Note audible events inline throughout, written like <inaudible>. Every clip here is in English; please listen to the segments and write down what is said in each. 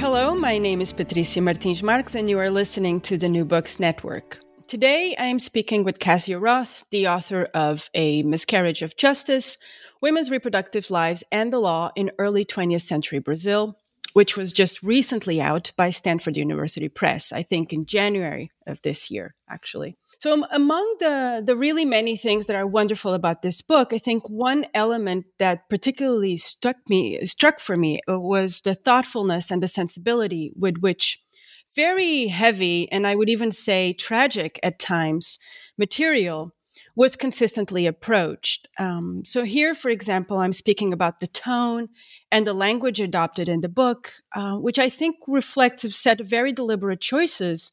Hello, my name is Patricia Martins Marques, and you are listening to the New Books Network. Today, I am speaking with Cassia Roth, the author of A Miscarriage of Justice Women's Reproductive Lives and the Law in Early 20th Century Brazil, which was just recently out by Stanford University Press, I think in January of this year, actually. So, among the, the really many things that are wonderful about this book, I think one element that particularly struck me, struck for me, uh, was the thoughtfulness and the sensibility with which very heavy, and I would even say tragic at times, material was consistently approached. Um, so, here, for example, I'm speaking about the tone and the language adopted in the book, uh, which I think reflects a set of very deliberate choices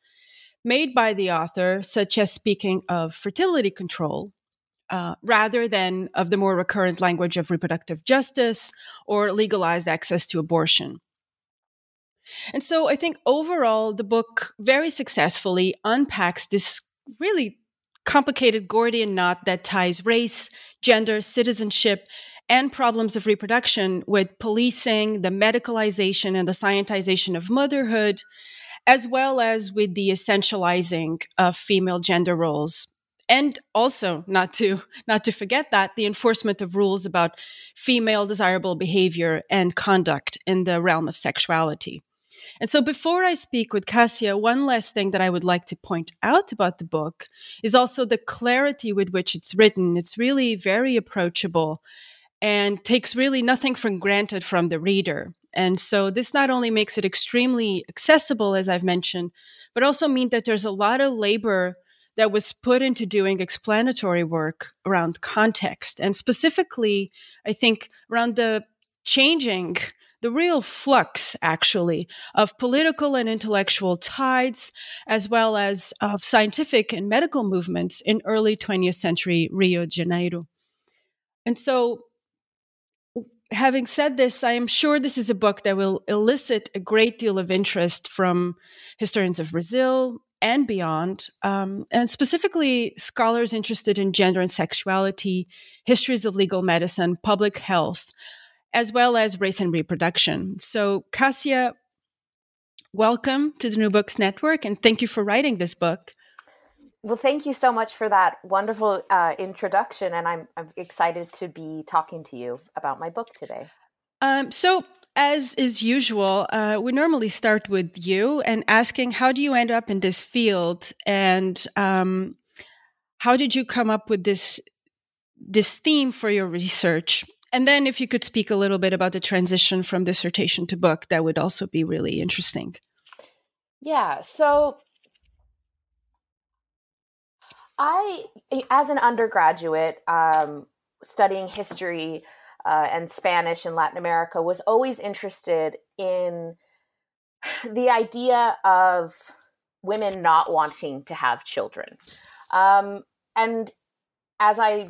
made by the author, such as speaking of fertility control. Uh, rather than of the more recurrent language of reproductive justice or legalized access to abortion. And so I think overall, the book very successfully unpacks this really complicated Gordian knot that ties race, gender, citizenship, and problems of reproduction with policing, the medicalization and the scientization of motherhood, as well as with the essentializing of female gender roles. And also, not to not to forget that the enforcement of rules about female desirable behavior and conduct in the realm of sexuality. And so, before I speak with Cassia, one last thing that I would like to point out about the book is also the clarity with which it's written. It's really very approachable and takes really nothing for granted from the reader. And so, this not only makes it extremely accessible, as I've mentioned, but also means that there's a lot of labor that was put into doing explanatory work around context and specifically, I think, around the changing the real flux, actually, of political and intellectual tides, as well as of scientific and medical movements in early 20th century Rio de Janeiro. And so, having said this, I am sure this is a book that will elicit a great deal of interest from historians of Brazil and beyond, um, and specifically scholars interested in gender and sexuality, histories of legal medicine, public health, as well as race and reproduction. So, Cassia, welcome to the New Books Network, and thank you for writing this book. Well, thank you so much for that wonderful uh, introduction, and I'm, I'm excited to be talking to you about my book today. Um, so, as is usual, uh, we normally start with you and asking, how do you end up in this field, and um, how did you come up with this this theme for your research? And then, if you could speak a little bit about the transition from dissertation to book, that would also be really interesting. Yeah. So, I, as an undergraduate, um, studying history uh, and Spanish in Latin America, was always interested in <sighs> the idea of women not wanting to have children. Um, and as I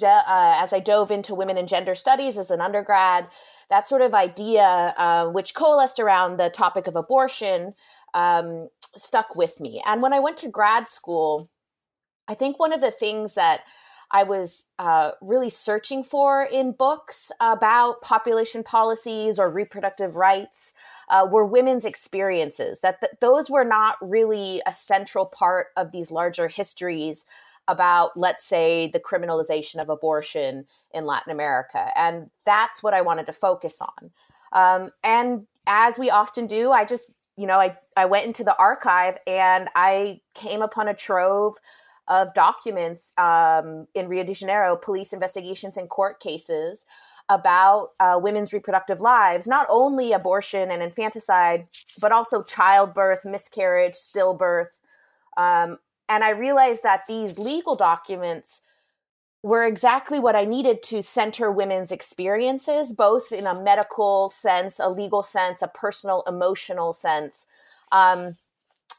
uh, as I dove into women and gender studies as an undergrad, that sort of idea, uh, which coalesced around the topic of abortion, um, stuck with me. And when I went to grad school, I think one of the things that I was uh, really searching for in books about population policies or reproductive rights uh, were women's experiences. That th- those were not really a central part of these larger histories about, let's say, the criminalization of abortion in Latin America. And that's what I wanted to focus on. Um, and as we often do, I just, you know, I, I went into the archive and I came upon a trove of documents um, in Rio de Janeiro, police investigations and court cases about uh, women's reproductive lives, not only abortion and infanticide, but also childbirth, miscarriage, stillbirth, um, and I realized that these legal documents were exactly what I needed to center women's experiences, both in a medical sense, a legal sense, a personal, emotional sense. Um,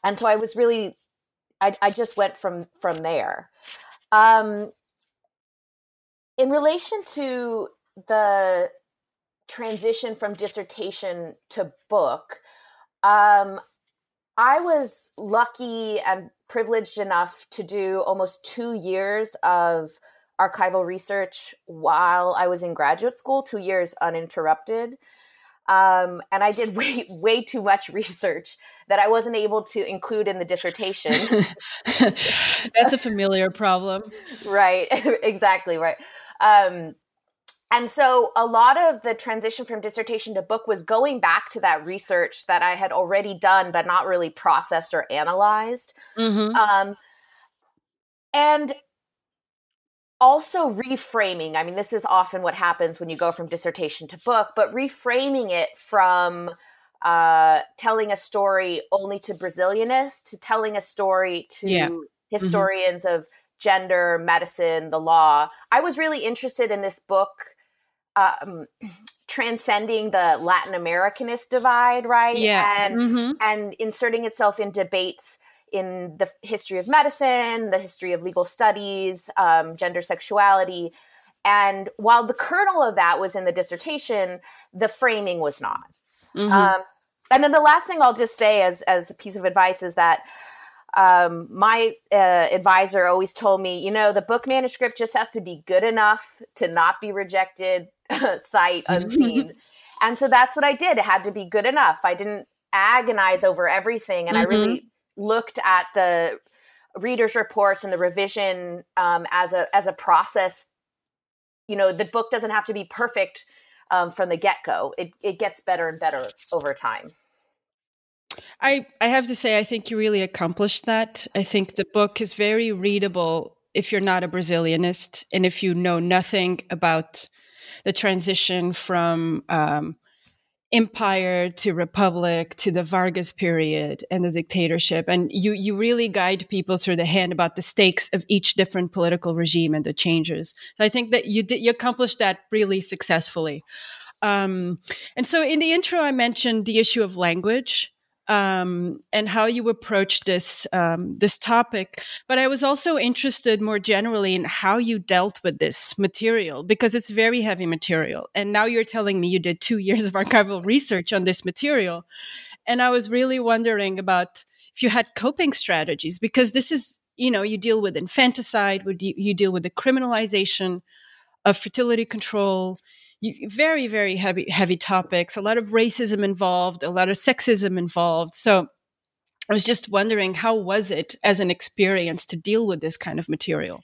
and so I was really, I, I just went from from there. Um, in relation to the transition from dissertation to book, um, I was lucky and privileged enough to do almost two years of archival research while I was in graduate school, two years uninterrupted. Um, and I did <laughs> way way too much research that I wasn't able to include in the dissertation. <laughs> That's a familiar problem, right? <laughs> exactly right. Um, and so a lot of the transition from dissertation to book was going back to that research that I had already done, but not really processed or analyzed. Mm-hmm. Um, and also reframing. I mean, this is often what happens when you go from dissertation to book, but reframing it from uh, telling a story only to Brazilianists to telling a story to yeah. Mm-hmm. historians mm-hmm. of gender, medicine, the law. I was really interested in this book um, <clears throat> transcending the Latin Americanist divide, right? Yeah. And mm-hmm. and inserting itself in debates in the history of medicine, the history of legal studies, um, gender sexuality. And while the kernel of that was in the dissertation, the framing was not. Mm-hmm. Um, and then the last thing I'll just say as, as a piece of advice is that um, my uh, advisor always told me, you know, the book manuscript just has to be good enough to not be rejected <laughs> sight unseen. <laughs> and so that's what I did. It had to be good enough. I didn't agonize over everything. And mm-hmm. I really looked at the readers' reports and the revision um, as a as a process. You know, the book doesn't have to be perfect um, from the get go. It it gets better and better over time. I I have to say I think you really accomplished that. I think the book is very readable if you're not a Brazilianist and if you know nothing about the transition from um, empire to republic to the Vargas period and the dictatorship. And you, you really guide people through the hand about the stakes of each different political regime and the changes. So I think that you did, you accomplished that really successfully. Um, and so in the intro, I mentioned the issue of language um, and how you approach this um, this topic. But I was also interested more generally in how you dealt with this material because it's very heavy material. And now you're telling me you did two <laughs> years of archival research on this material, and I was really wondering about if you had coping strategies because this is you know you deal with infanticide, you deal with the criminalization of fertility control very very heavy heavy topics a lot of racism involved a lot of sexism involved so i was just wondering how was it as an experience to deal with this kind of material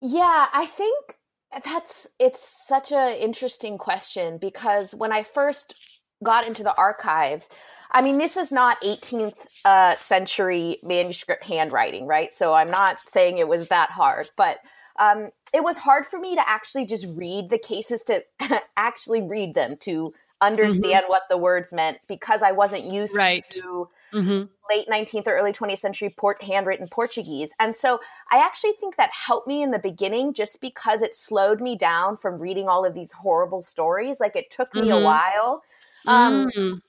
yeah i think that's it's such a interesting question because when i first got into the archives I mean, this is not 18th uh, century manuscript handwriting, right? So I'm not saying it was that hard, but um, it was hard for me to actually just read the cases to <laughs> actually read them to understand mm-hmm. what the words meant because I wasn't used right. to mm-hmm. late 19th or early 20th century port handwritten Portuguese. And so I actually think that helped me in the beginning just because it slowed me down from reading all of these horrible stories. Like it took me mm-hmm. a while. Um, mm.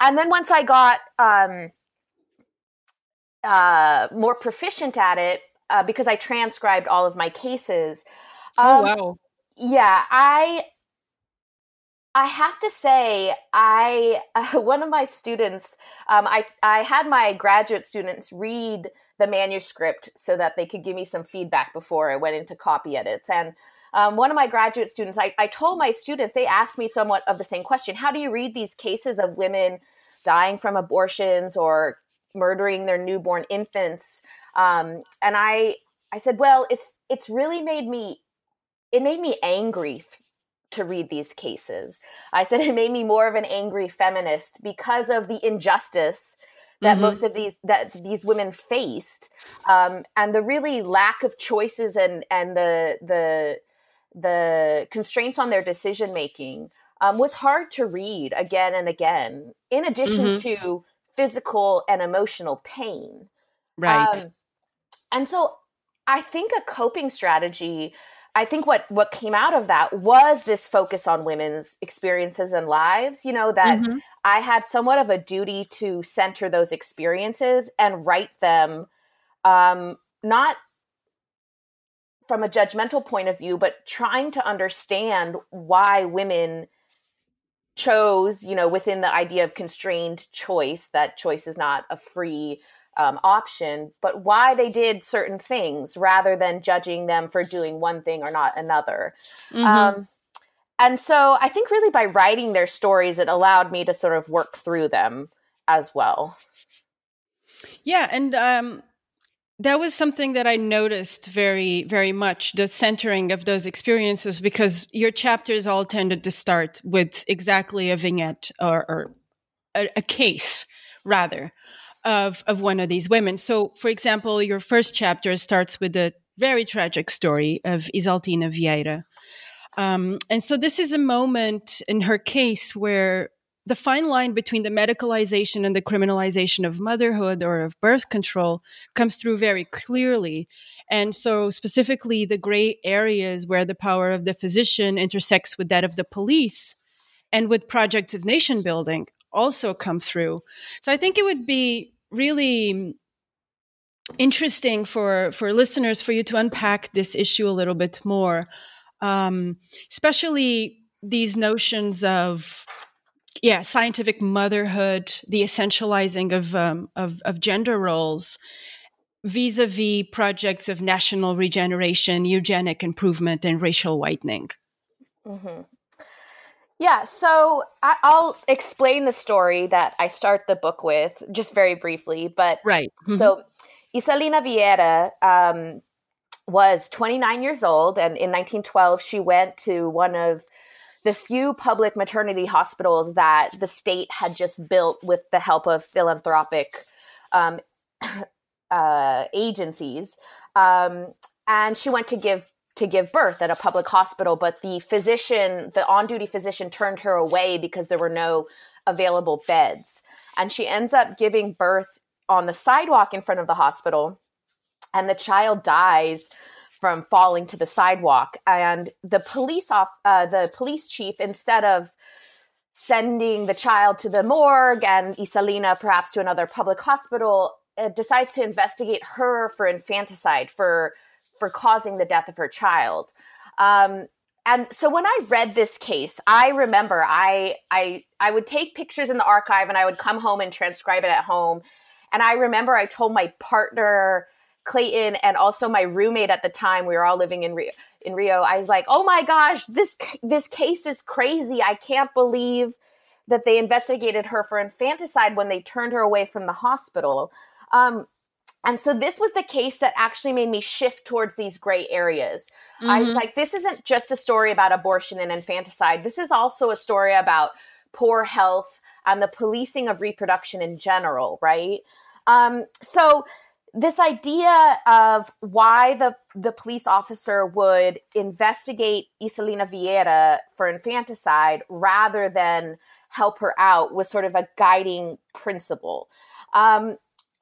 And then once I got um, uh, more proficient at it, uh, because I transcribed all of my cases. Oh, um, oh wow! Yeah, I I have to say, I uh, <laughs> one of my students, um, I I had my graduate students read the manuscript so that they could give me some feedback before I went into copy edits. And um, one of my graduate students, I, I told my students, they asked me somewhat of the same question: How do you read these cases of women dying from abortions or murdering their newborn infants? Um, and I I said, well, it's it's really made me it made me angry to read these cases. I said it made me more of an angry feminist because of the injustice that mm-hmm. most of these that these women faced, um, and the really lack of choices and and the the the constraints on their decision making um, was hard to read again and again. In addition mm-hmm. to physical and emotional pain, right? Um, and so I think a coping strategy I think what what came out of that was this focus on women's experiences and lives, you know, that mm-hmm. I had somewhat of a duty to center those experiences and write them um not from a judgmental point of view, but trying to understand why women chose, you know, within the idea of constrained choice, that choice is not a free um, option, but why they did certain things rather than judging them for doing one thing or not another. Mm-hmm. Um, and so I think really by writing their stories, it allowed me to sort of work through them as well. Yeah, and um, that was something that I noticed very, very much the centering of those experiences because your chapters all tended to start with exactly a vignette or, or a, a, case, rather, of, of one of these women. So, for example, your first chapter starts with a very tragic story of Isaltina Vieira. Um, and so, this is a moment in her case where the fine line between the medicalization and the criminalization of motherhood or of birth control comes through very clearly. And so, specifically, the gray areas where the power of the physician intersects with that of the police and with projects of nation building also come through. So, I think it would be really interesting for, for listeners for you to unpack this issue a little bit more, um, especially these notions of yeah scientific motherhood the essentializing of um, of, of gender roles vis-a-vis projects of national regeneration eugenic improvement and racial whitening mm-hmm. yeah so I, will explain the story that i start the book with just very briefly but right mm-hmm. so isalina vieira um, was 29 years old and in 1912 she went to one of the few public maternity hospitals that the state had just built with the help of philanthropic um, <clears throat> uh, agencies. Um, and she went to give to give birth at a public hospital, but the physician, the on-duty physician, turned her away because there were no available beds, and she ends up giving birth on the sidewalk in front of the hospital, and the child dies from falling to the sidewalk. And the police off, uh, the police chief, instead of sending the child to the morgue and Isalina perhaps to another public hospital, uh, decides to investigate her for infanticide for for causing the death of her child. Um, and so when I read this case, I remember I I I would take pictures in the archive and I would come home and transcribe it at home. And I remember I told my partner Clayton and also my roommate at the time, we were all living in Rio, in Rio. I was like, "Oh my gosh, this this case is crazy. I can't believe that they investigated her for infanticide when they turned her away from the hospital." Um, and so this was the case that actually made me shift towards these gray areas. Mm-hmm. I was mm-hmm. like, this isn't just a story about abortion and infanticide. This is also a story about poor health and the policing of reproduction in general, right? Um, so this idea of why the, the police officer would investigate Isalina Vieira for infanticide rather than help her out was sort of a guiding principle. Um,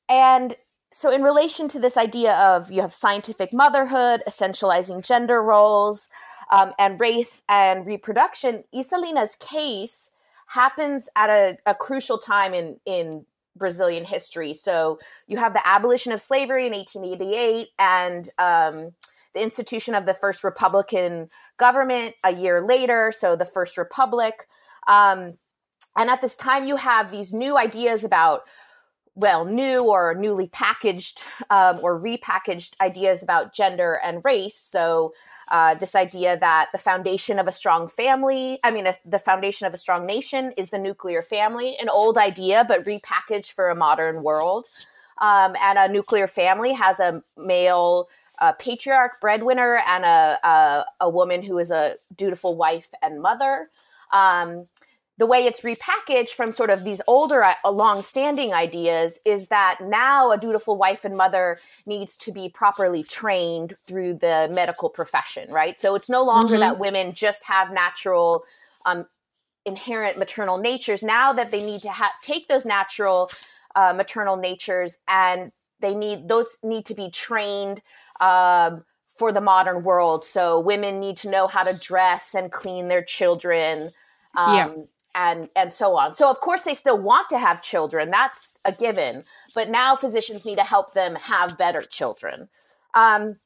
and so, in relation to this idea of you have scientific motherhood, essentializing gender roles, um, and race and reproduction, Isalina's case happens at a, a crucial time in, in Brazilian history. So you have the abolition of slavery in 1888 and um, the institution of the first Republican government a year later, so the First Republic. Um, and at this time, you have these new ideas about well, new or newly packaged um, or repackaged ideas about gender and race. So, uh, this idea that the foundation of a strong family, I mean, a, the foundation of a strong nation is the nuclear family, an old idea, but repackaged for a modern world. Um, and a nuclear family has a male uh, patriarch, breadwinner, and a, a, a, woman who is a dutiful wife and mother. Um, the way it's repackaged from sort of these older, uh, long-standing ideas is that now a dutiful wife and mother needs to be properly trained through the medical profession, right? So it's no longer mm-hmm. that women just have natural, um, inherent maternal natures. Now that they need to ha- take those natural uh, maternal natures and they need those need to be trained. Um, for the modern world. So women need to know how to dress and clean their children. Um, yeah and and so on. So of course they still want to have children. That's a given. But now physicians need to help them have better children. Um,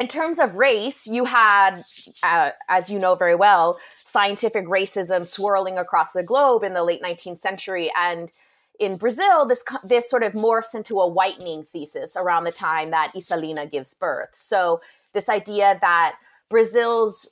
in terms of race, you had, uh, as you know very well, scientific racism swirling across the globe in the late 19th century, and in Brazil, this this sort of morphs into a whitening thesis around the time that Isalina gives birth. So this idea that Brazil's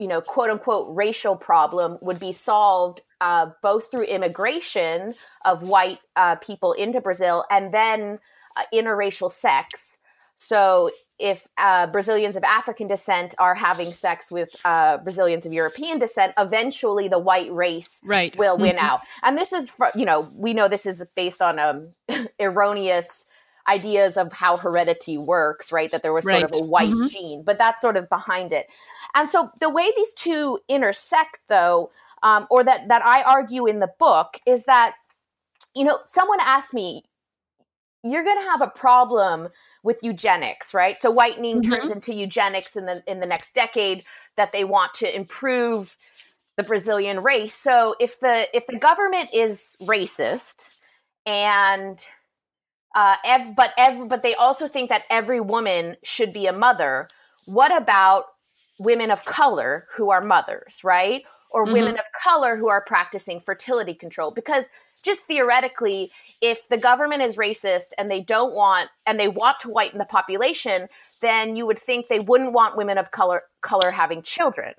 you know, quote unquote racial problem would be solved uh, both through immigration of white uh, people into Brazil and then uh, interracial sex. So if uh, Brazilians of African descent are having sex with uh, Brazilians of European descent, eventually the white race right. will win mm-hmm. out. And this is, you know, we know this is based on um, <laughs> erroneous ideas of how heredity works, right? That there was right. sort of a white mm-hmm. gene, but that's sort of behind it. And so the way these two intersect, though, um, or that that I argue in the book, is that you know someone asked me, "You're going to have a problem with eugenics, right? So whitening mm-hmm. turns into eugenics in the in the next decade that they want to improve." the Brazilian race. So if the if the government is racist and uh, ev- but ev- but they also think that every woman should be a mother. What about women of color who are mothers, right? Or mm-hmm. women of color who are practicing fertility control? Because just theoretically, if the government is racist and they don't want and they want to whiten the population, then you would think they wouldn't want women of color color having children.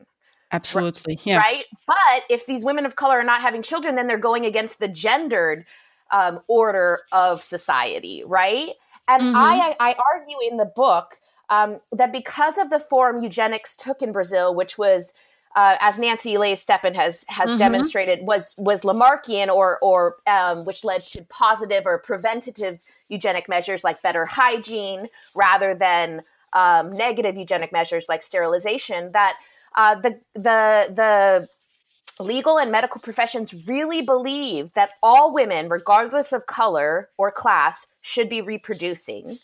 Absolutely. Right? Yeah. Right. But if these women of color are not having children, then they're going against the gendered um, order of society, right? And mm-hmm. I, I argue in the book um, that because of the form eugenics took in Brazil, which was uh, as Nancy Leys Stepan has has mm-hmm. demonstrated, was was Lamarckian or or um, which led to positive or preventative eugenic measures like better hygiene rather than um, negative eugenic measures like sterilization. That uh, the the the legal and medical professions really believe that all women, regardless of color or class, should be reproducing.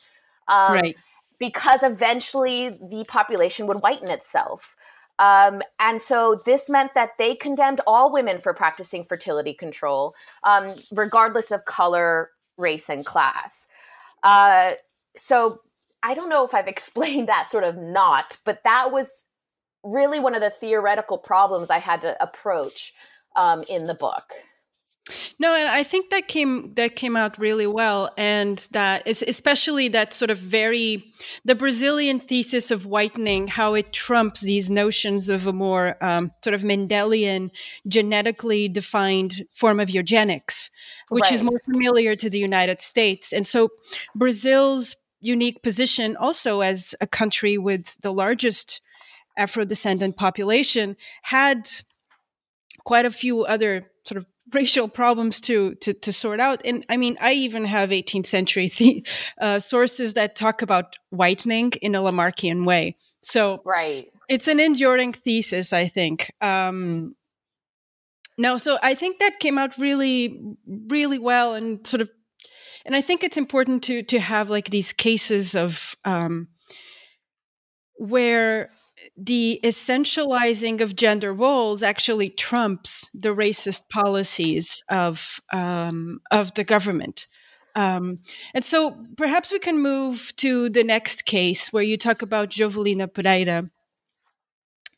Um, right. Because eventually the population would whiten itself. Um, and so this meant that they condemned all women for practicing fertility control, um, regardless of color, race, and class. Uh, so I don't know if I've <laughs> explained that sort of not, but that was really one of the theoretical problems I had to approach um, in the book. No, and I think that came that came out really well, and that is especially that sort of very the Brazilian thesis of whitening, how it trumps these notions of a more um, sort of Mendelian, genetically defined form of eugenics, which right. is more familiar to the United States, and so Brazil's unique position also as a country with the largest Afro descendant population had quite a few other sort of racial problems to, to to sort out. And I mean, I even have 18th century th- uh, sources that talk about whitening in a Lamarckian way. So right, it's an enduring thesis, I think. Um, no, so I think that came out really, really well, and sort of, and I think it's important to to have like these cases of um, where the essentializing of gender roles actually trumps the racist policies of um, of the government. Um, and so perhaps we can move to the next case where you talk about Jovelina Pereira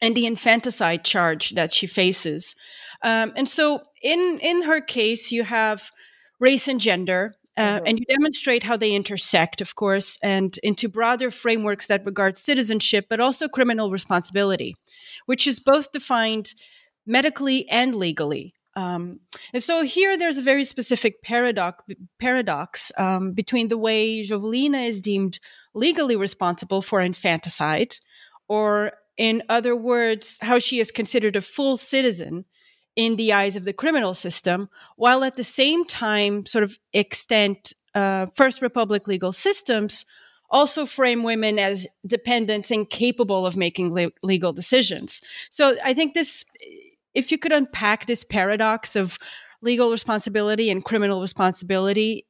and the infanticide charge that she faces. Um, and so in in her case, you have race and gender uh, mm-hmm. And you demonstrate how they intersect, of course, and into broader frameworks that regard citizenship, but also criminal responsibility, which is both defined medically and legally. Um, and so here there's a very specific paradox, paradox um, between the way Jovelina is deemed legally responsible for infanticide, or in other words, how she is considered a full citizen in the eyes of the criminal system, while at the same time, sort of extent uh, First Republic legal systems also frame women as dependent and capable of making le- legal decisions. So I think this, if you could unpack this paradox of legal responsibility and criminal responsibility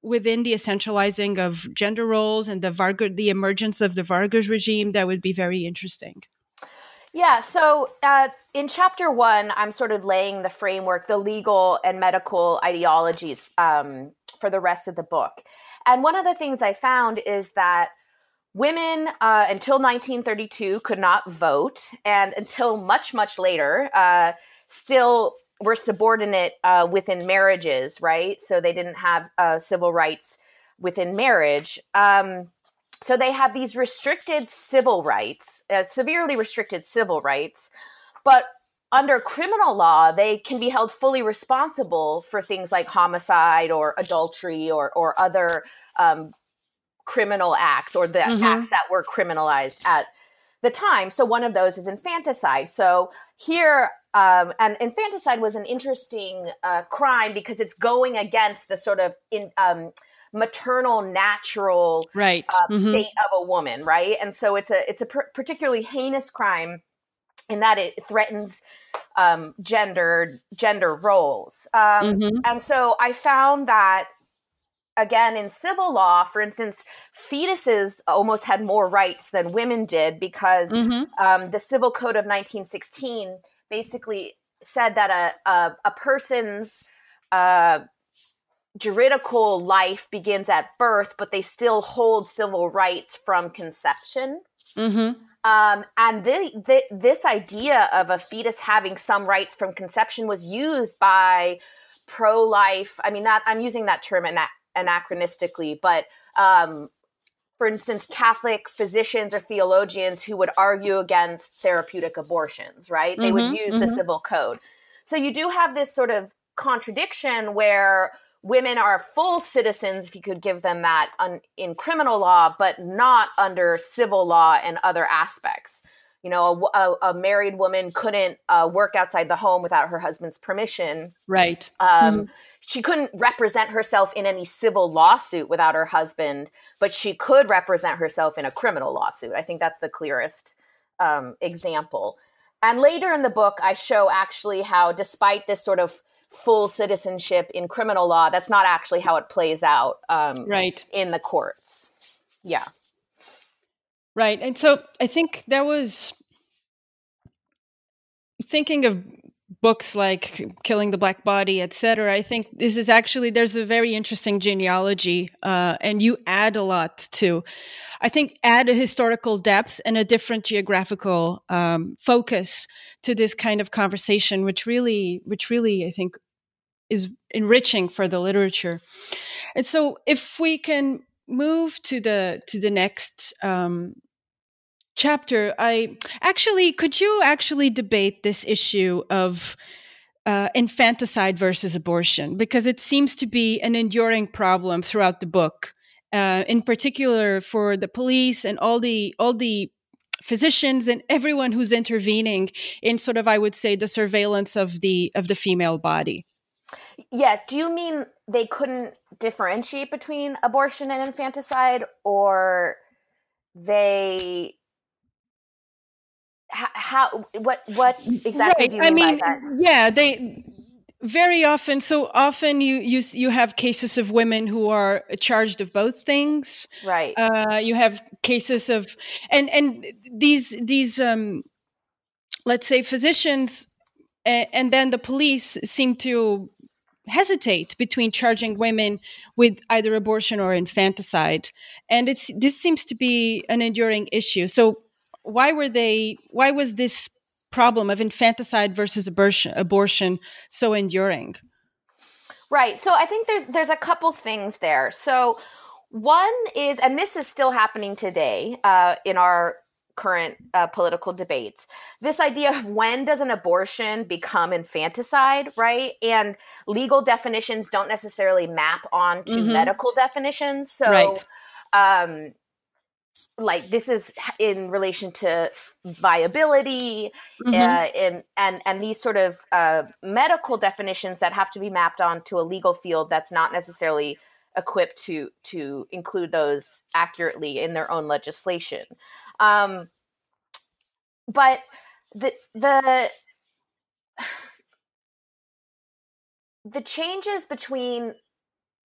within the essentializing of gender roles and the Vargas, the emergence of the Vargas regime, that would be very interesting. Yeah. So uh, in chapter one, I'm sort of laying the framework, the legal and medical ideologies um, for the rest of the book. And one of the things I found is that women uh, until 1932 could not vote, and until much, much later, uh, still were subordinate uh, within marriages, right? So they didn't have uh, civil rights within marriage. Um, So they have these restricted civil rights, uh, severely restricted civil rights, but under criminal law, they can be held fully responsible for things like homicide or adultery or, or other um, criminal acts or the mm-hmm. acts that were criminalized at the time. So one of those is infanticide. So here, um, and infanticide was an interesting uh, crime because it's going against the sort of in, um, maternal natural right. uh, mm-hmm. state of a woman, right? And so it's a it's a pr- particularly heinous crime in that it threatens um, gender gender roles. Um, mm-hmm. And so I found that again in civil law, for instance, fetuses almost had more rights than women did because mm-hmm. um, the Civil Code of 1916 basically said that a a, a person's uh, juridical life begins at birth, but they still hold civil rights from conception. Mm-hmm. Um, and this idea of a fetus having some rights from conception was used by pro-life. I mean, that I'm using that term ana- anachronistically, but um, for instance, Catholic physicians or theologians who would argue against therapeutic abortions, right? They mm-hmm, would use mm-hmm. the civil code. So you do have this sort of contradiction where women are full citizens, if you could give them that, un, in criminal law, but not under civil law and other aspects. You know, a, a, a married woman couldn't uh, work outside the home without her husband's permission. Right. Um, mm-hmm. She couldn't represent herself in any civil lawsuit without her husband, but she could represent herself in a criminal lawsuit. I think that's the clearest um, example. And later in the book, I show actually how, despite this sort of full citizenship in criminal law that's not actually how it plays out um, right. in the courts. Yeah. Right and so i think that was thinking of books like killing the black body etc i think this is actually there's a very interesting genealogy uh, and you add a lot to i think add a historical depth and a different geographical um, focus to this kind of conversation which really which really i think is enriching for the literature. And so if we can move to the to the next um, chapter, I actually could you actually debate this issue of uh, infanticide versus abortion because it seems to be an enduring problem throughout the book. Uh, in particular for the police and all the all the physicians and everyone who's intervening in sort of i would say the surveillance of the of the female body yeah. Do you mean they couldn't differentiate between abortion and infanticide, or they? How, what what exactly right. do you mean, I mean by that? Yeah, they very often so often you you you have cases of women who are charged of both things right uh, you have cases of and and these these um let's say physicians and, and then the police seem to hesitate between charging women with either abortion or infanticide and it's this seems to be an enduring issue so why were they why was this problem of infanticide versus abortion abortion so enduring? Right. So i think there's there's a couple things there. So one is and this is still happening today uh, in our current uh, political debates this idea of when does an abortion become infanticide right? And legal definitions don't necessarily map onto mm-hmm. medical definitions. So right. um like this is in relation to viability mm-hmm. uh, and and and these sort of uh, medical definitions that have to be mapped onto a legal field that's not necessarily equipped to to include those accurately in their own legislation um, but the the <sighs> the changes between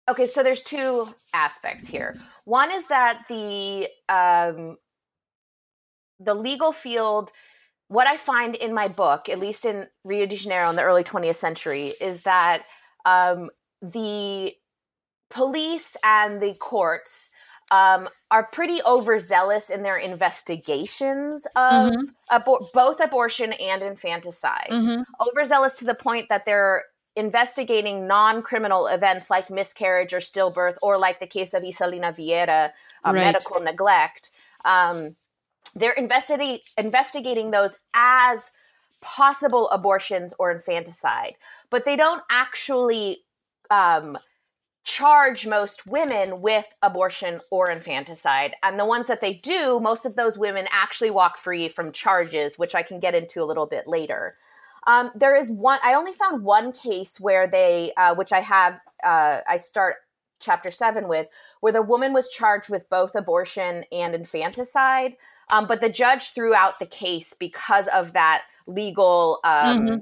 okay so there's two aspects here one is that the um the legal field what i find in my book at least in rio de janeiro in the early 20th century is that um the police and the courts um, are pretty overzealous in their investigations of mm-hmm. abor- both abortion and infanticide. Mm-hmm. Overzealous to the point that they're investigating non-criminal events like miscarriage or stillbirth, or like the case of Isalina Vieira, uh, right. medical neglect. Um, they're investigating investigating those as possible abortions or infanticide, but they don't actually um, charge most women with abortion or infanticide. And the ones that they do, most of those women actually walk free from charges, which I can get into a little bit later. Um, there is one, I only found one case where they, uh, which I have, uh, I start chapter seven with, where the woman was charged with both abortion and infanticide. Um, but the judge threw out the case because of that legal, um, mm-hmm.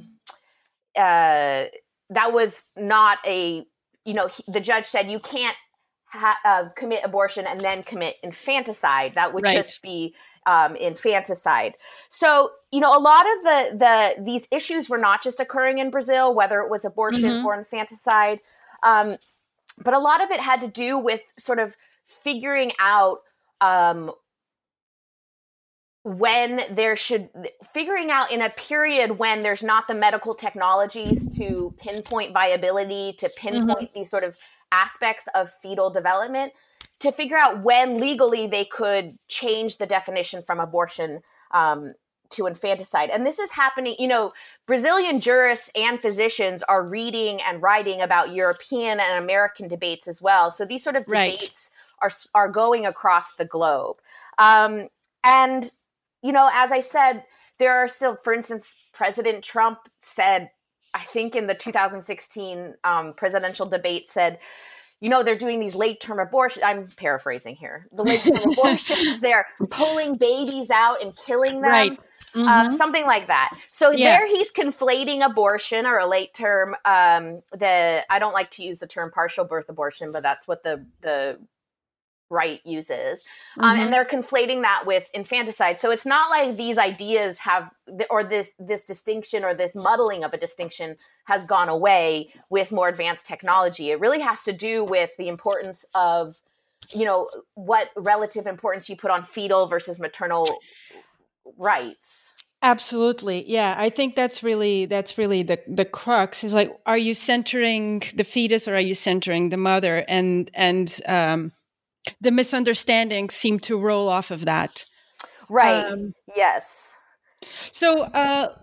uh, that was not a you know, he, the judge said you can't ha- uh, commit abortion and then commit infanticide. That would right. just be um, infanticide. So, you know, a lot of the the these issues were not just occurring in Brazil, whether it was abortion mm-hmm. or infanticide, um, but a lot of it had to do with sort of figuring out um, when there should figuring out in a period when there's not the medical technologies to pinpoint viability to pinpoint mm-hmm. these sort of aspects of fetal development to figure out when legally they could change the definition from abortion um, to infanticide. And this is happening, you know, Brazilian jurists and physicians are reading and writing about European and American debates as well. So these sort of debates right. are, are going across the globe. Um, and you know, as I said, there are still, for instance, President Trump said, I think in the 2016 um, presidential debate, said, you know, they're doing these late term abortions. I'm paraphrasing here. The late term <laughs> abortions, they're pulling babies out and killing them. Right. Uh, mm-hmm. Something like that. So yeah. there, he's conflating abortion or a late term. Um, the I don't like to use the term partial birth abortion, but that's what the the right uses um, mm-hmm. and they're conflating that with infanticide. So it's not like these ideas have or this this distinction or this muddling of a distinction has gone away with more advanced technology. It really has to do with the importance of you know what relative importance you put on fetal versus maternal rights. Absolutely. Yeah i think that's really that's really the the crux. Is like are you centering the fetus or are you centering the mother? And and um the misunderstandings seem to roll off of that. Right. Um, yes. So uh,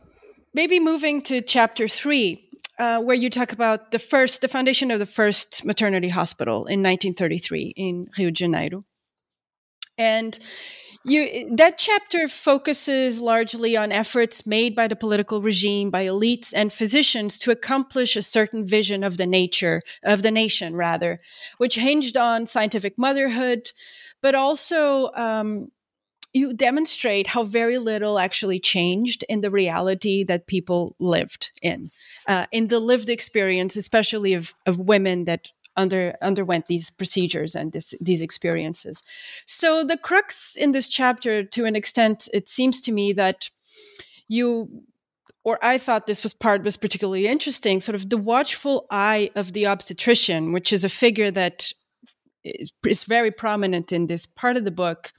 maybe moving to chapter three, uh, where you talk about the first, the foundation of the first maternity hospital in 1933 in Rio de Janeiro. And you, that chapter focuses largely on efforts made by the political regime, by elites and physicians to accomplish a certain vision of the nature of the nation, rather, which hinged on scientific motherhood, but also um, you demonstrate how very little actually changed in the reality that people lived in, uh, in the lived experience, especially of, of women that under underwent these procedures and this, these experiences. So the crux in this chapter, to an extent, it seems to me that you or I thought this was part was particularly interesting, sort of the watchful eye of the obstetrician, which is a figure that is, is very prominent in this part of the book.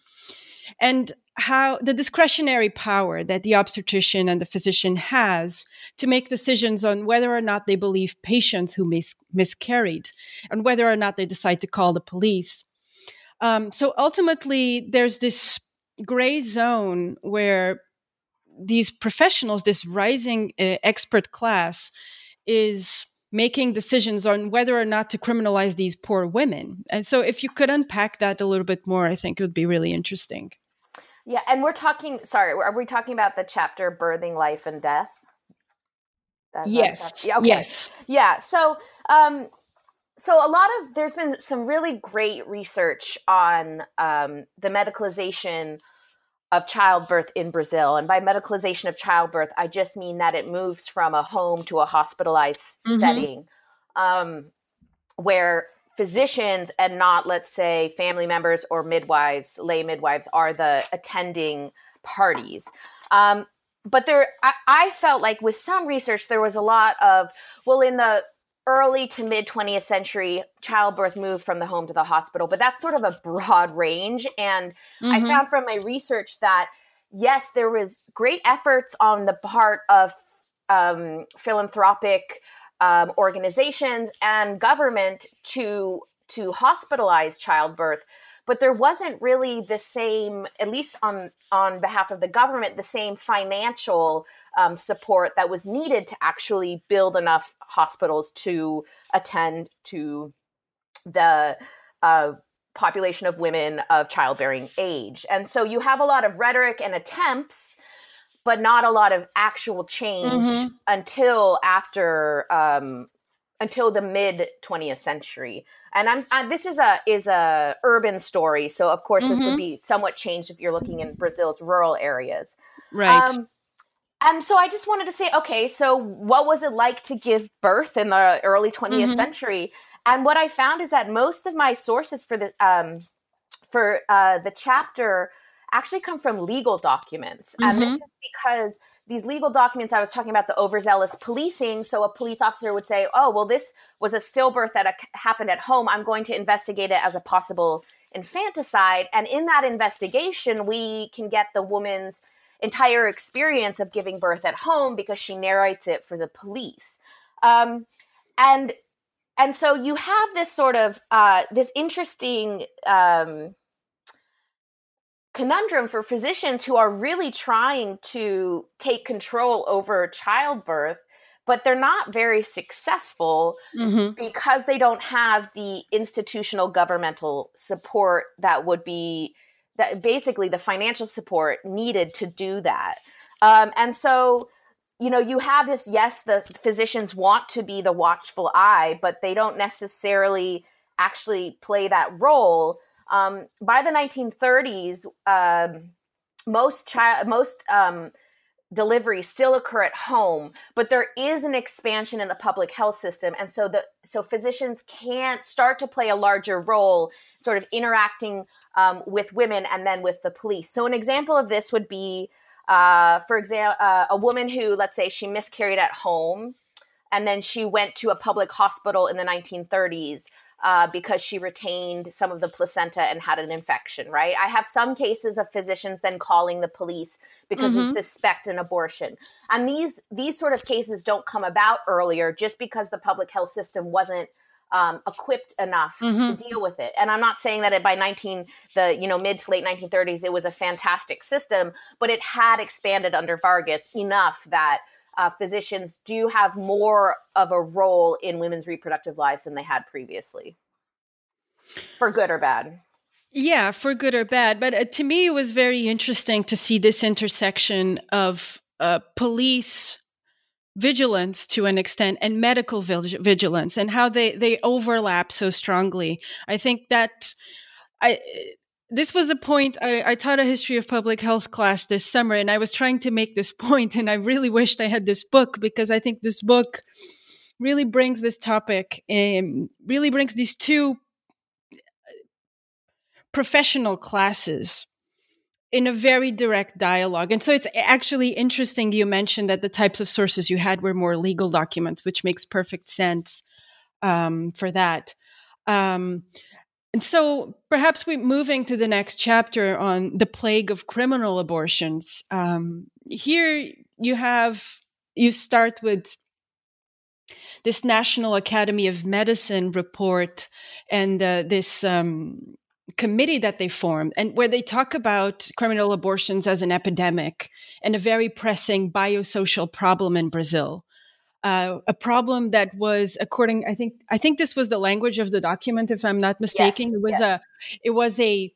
And how the discretionary power that the obstetrician and the physician has to make decisions on whether or not they believe patients who mis- miscarried and whether or not they decide to call the police. Um, so ultimately, there's this gray zone where these professionals, this rising uh, expert class, is making decisions on whether or not to criminalize these poor women. And so, if you could unpack that a little bit more, I think it would be really interesting. Yeah, and we're talking. Sorry, are we talking about the chapter "Birthing Life and Death"? That's yes. Yeah, okay. Yes. Yeah. So, um, so a lot of there's been some really great research on um, the medicalization of childbirth in Brazil, and by medicalization of childbirth, I just mean that it moves from a home to a hospitalized mm-hmm. setting, um, where physicians and not, let's say, family members or midwives, lay midwives, are the attending parties. Um, but there, I, I felt like with some research, there was a lot of, well, in the early to mid 20th century, childbirth moved from the home to the hospital, but that's sort of a broad range. And mm-hmm. I found from my research that yes, there was great efforts on the part of um, philanthropic um, organizations and government to to hospitalize childbirth. But there wasn't really the same at least on on behalf of the government the same financial um, support that was needed to actually build enough hospitals to attend to the uh, population of women of childbearing age. And so you have a lot of rhetoric and attempts but not a lot of actual change mm-hmm. until after um, until the mid 20th century and i'm I, this is a is a urban story so of course mm-hmm. this would mm-hmm. be somewhat changed if you're looking in brazil's rural areas right um, and so i just wanted to say okay so what was it like to give birth in the early 20th mm-hmm. century and what i found is that most of my sources for the um, for uh, the chapter actually come from legal documents. Mm-hmm. And this is because these legal documents, I was talking about the overzealous policing. So a police officer would say, oh, well, this was a stillbirth that happened at home. I'm going to investigate it as a possible infanticide. And in that investigation, we can get the woman's entire experience of giving birth at home because she narrates it for the police. Um, and and so you have this sort of uh, this interesting um, conundrum for physicians who are really trying to take control over childbirth but they're not very successful mm-hmm. because they don't have the institutional governmental support that would be that basically the financial support needed to do that um, and so you know you have this yes the physicians want to be the watchful eye but they don't necessarily actually play that role um, by the 1930s, um, most child, most um, deliveries still occur at home, but there is an expansion in the public health system, and so the so physicians can't start to play a larger role, sort of interacting um, with women and then with the police. So an example of this would be, uh, for example, uh, a woman who, let's say, she miscarried at home, and then she went to a public hospital in the 1930s uh, because she retained some of the placenta and had an infection, right? I have some cases of physicians then calling the police because mm-hmm. they suspect an abortion. And these these sort of cases don't come about earlier just because the public health system wasn't um, equipped enough mm-hmm. to deal with it. And I'm not saying that it, by 19 the you know mid to late 1930s it was a fantastic system, but it had expanded under Vargas enough that uh, physicians do have more of a role in women's reproductive lives than they had previously, for good or bad. Yeah, for good or bad. But uh, to me, it was very interesting to see this intersection of uh, police vigilance to an extent and medical vigilance and how they they overlap so strongly. I think that I this was a point I, I, taught a history of public health class this summer and i was trying to make this <laughs> point and i really wished i had this book because i think this book really brings this topic and really brings these two professional classes in a very direct dialogue. And so it's actually interesting you mentioned that the types of sources you had were more legal documents which makes perfect sense um, for that. Um, and so perhaps we moving to the next chapter on the plague of criminal abortions. Um, here you have you start with this National Academy of Medicine report and uh, this um, committee that they formed, and where they talk about criminal abortions as an epidemic and a very pressing biosocial problem in Brazil uh, a problem that was according i think i think this was the language of the document if i'm not mistaken. Yes, it was yes. a it was a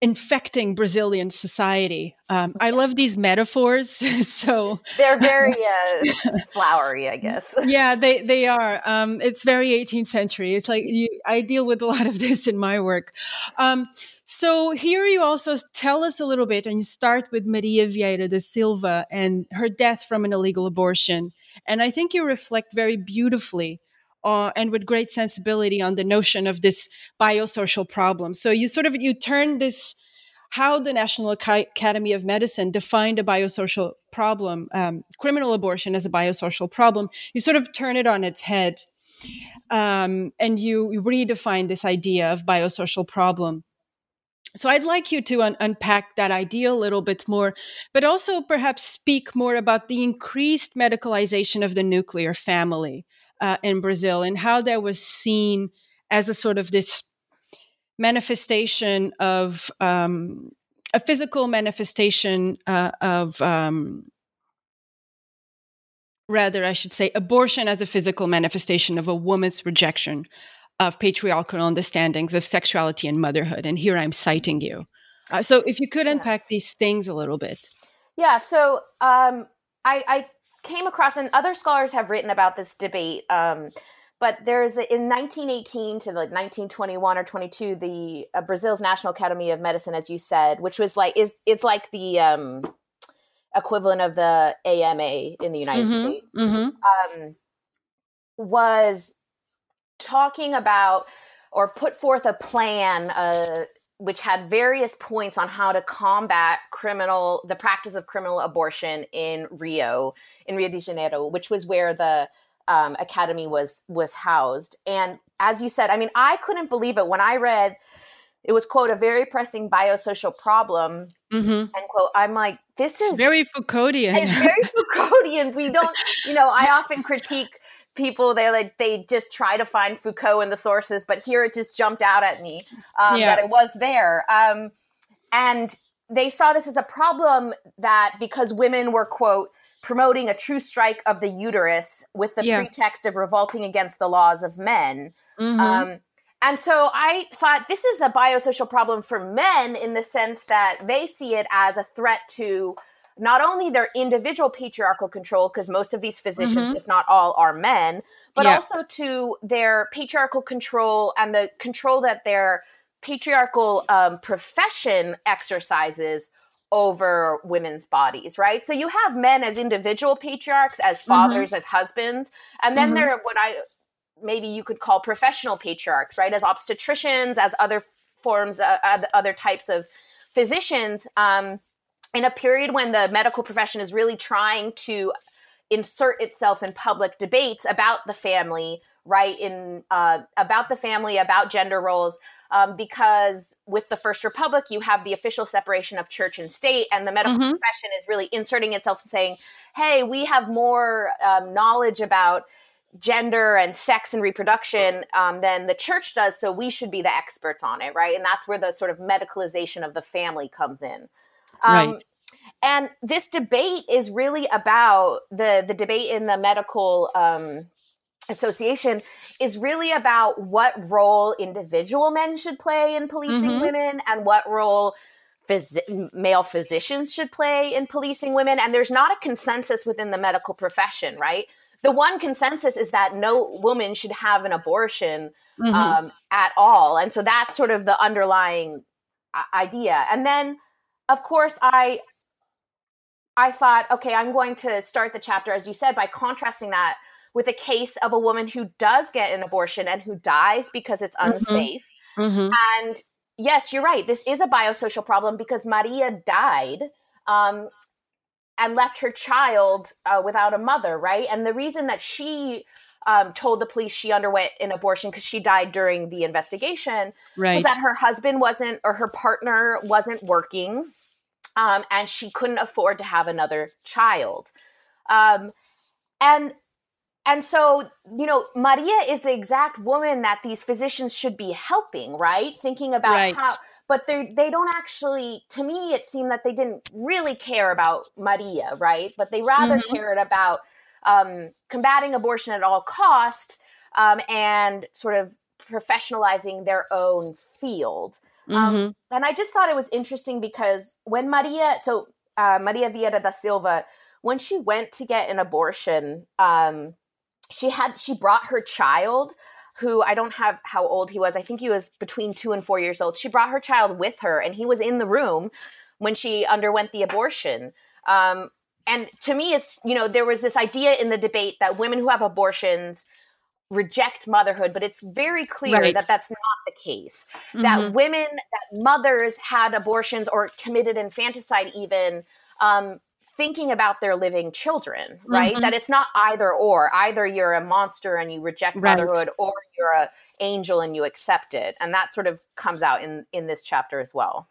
infecting brazilian society. Um, i love these metaphors <laughs> so they're very uh, flowery i guess. <laughs> Yeah they they are. Um, it's very 18th century. It's like you, i deal with a lot of <laughs> this in my work. Um, so here you also tell us a little bit and you start with maria vieira da silva and her death from an illegal abortion and I think you reflect very beautifully uh, and with great sensibility on the notion of this biosocial problem. So you sort of you turn this how the National Academy of Medicine defined a biosocial problem, um, criminal abortion as a biosocial problem. You sort of turn it on its head, um, and you, you redefine this idea of biosocial problem. So I'd like you to un- unpack that idea a little bit more, but also perhaps speak more about the increased medicalization of the nuclear family. uh, in Brazil and how that was seen as a sort of this manifestation of um, a physical manifestation uh, of um, rather i should say abortion as a physical manifestation of a woman's rejection of patriarchal understandings of sexuality and motherhood and here i'm citing you uh, so if you could unpack yeah. these things a little bit yeah so um, I, I, came across and other scholars have written about this debate um, but there's in 1918 to like 1921 or 22 the uh, brazil's national academy of medicine as you said which was like is it's like the um, equivalent of the ama in the united mm-hmm, states mm-hmm. Um, was talking about or put forth a plan uh, which had various points on how to combat criminal the practice of criminal abortion in rio in rio de janeiro which was where the um, academy was was housed. And as you said, I mean, I couldn't believe it when I read it was quote a very pressing biosocial problem mm-hmm. end quote i'm like this is it's very foucauldian it's very foucauldian we don't you know i often critique people they like they just try to find foucault in the sources but here it just jumped out at me um, yeah. that it was there um, and they saw this as a problem that because women were quote promoting a true strike of the uterus with the yeah. pretext of revolting against the laws of men. Mm-hmm. Um, and so I thought this is a biosocial problem for men in the sense that they see it as a threat to not only their individual patriarchal control, because most of these physicians, mm-hmm. if not all, are men, but yeah. also to their patriarchal control and the control that their patriarchal um, profession exercises over women's bodies, right? So you have men as individual patriarchs, as mm-hmm. fathers, mm-hmm. as husbands, and then mm-hmm. there are what I maybe you could call professional patriarchs, right? As obstetricians, as other forms, uh, other types of physicians. Um, in a period when the medical profession is really trying to insert itself in public debates about the family, right? In uh, about the family, about gender roles, um, because with the First Republic, you have the official separation of church and state, and the medical mm-hmm. profession is really inserting itself and saying, "Hey, we have more um, knowledge about." gender and sex and reproduction um, than the church does so we should be the experts on it right and that's where the sort of medicalization of the family comes in um, right. and this debate is really about the the debate in the medical um, association is really about what role individual men should play in policing mm-hmm. women and what role phys- male physicians should play in policing women and there's not a consensus within the medical profession right the one consensus is that no woman should have an abortion mm-hmm. um, at all and so that's sort of the underlying uh, idea and then of course i i thought okay i'm going to start the chapter as you said by contrasting that with a case of a woman who does get an abortion and who dies because it's mm-hmm. unsafe. Mm-hmm. Mm-hmm. And yes, you're right. This is a biosocial problem because Maria died um, and left her child uh, without a mother, right? And the reason that she um, told the police she underwent an abortion because she died during the investigation right. that her husband wasn't or her partner wasn't working um, and she couldn't afford to have another child. Um, and and so, you know, Maria is the exact woman that these physicians should be helping, right? Thinking about right. how, but they they don't actually. To me, it seemed that they didn't really care about Maria, right? But they rather mm-hmm. cared about um, combating abortion at all cost um, and sort of professionalizing their own field. Um, mm-hmm. Um, and I just thought it was interesting because when Maria, so uh, Maria Vieira da Silva, when she went to get an abortion, um, she had she brought her child who I don't have how old he was. I think he was between 2 and 4 years old. She brought her child with her and he was in the room when she underwent the abortion. Um, and to me it's you know there was this idea in the debate that women who have abortions reject motherhood but it's very clear right. that that's not the case mm-hmm. that women that mothers had abortions or committed infanticide even um, thinking about their living children, right? Mm-hmm. That it's not either or. Either you're a monster and you reject right. motherhood, or you're a angel and you accept it. And that sort of comes out in in this chapter as well.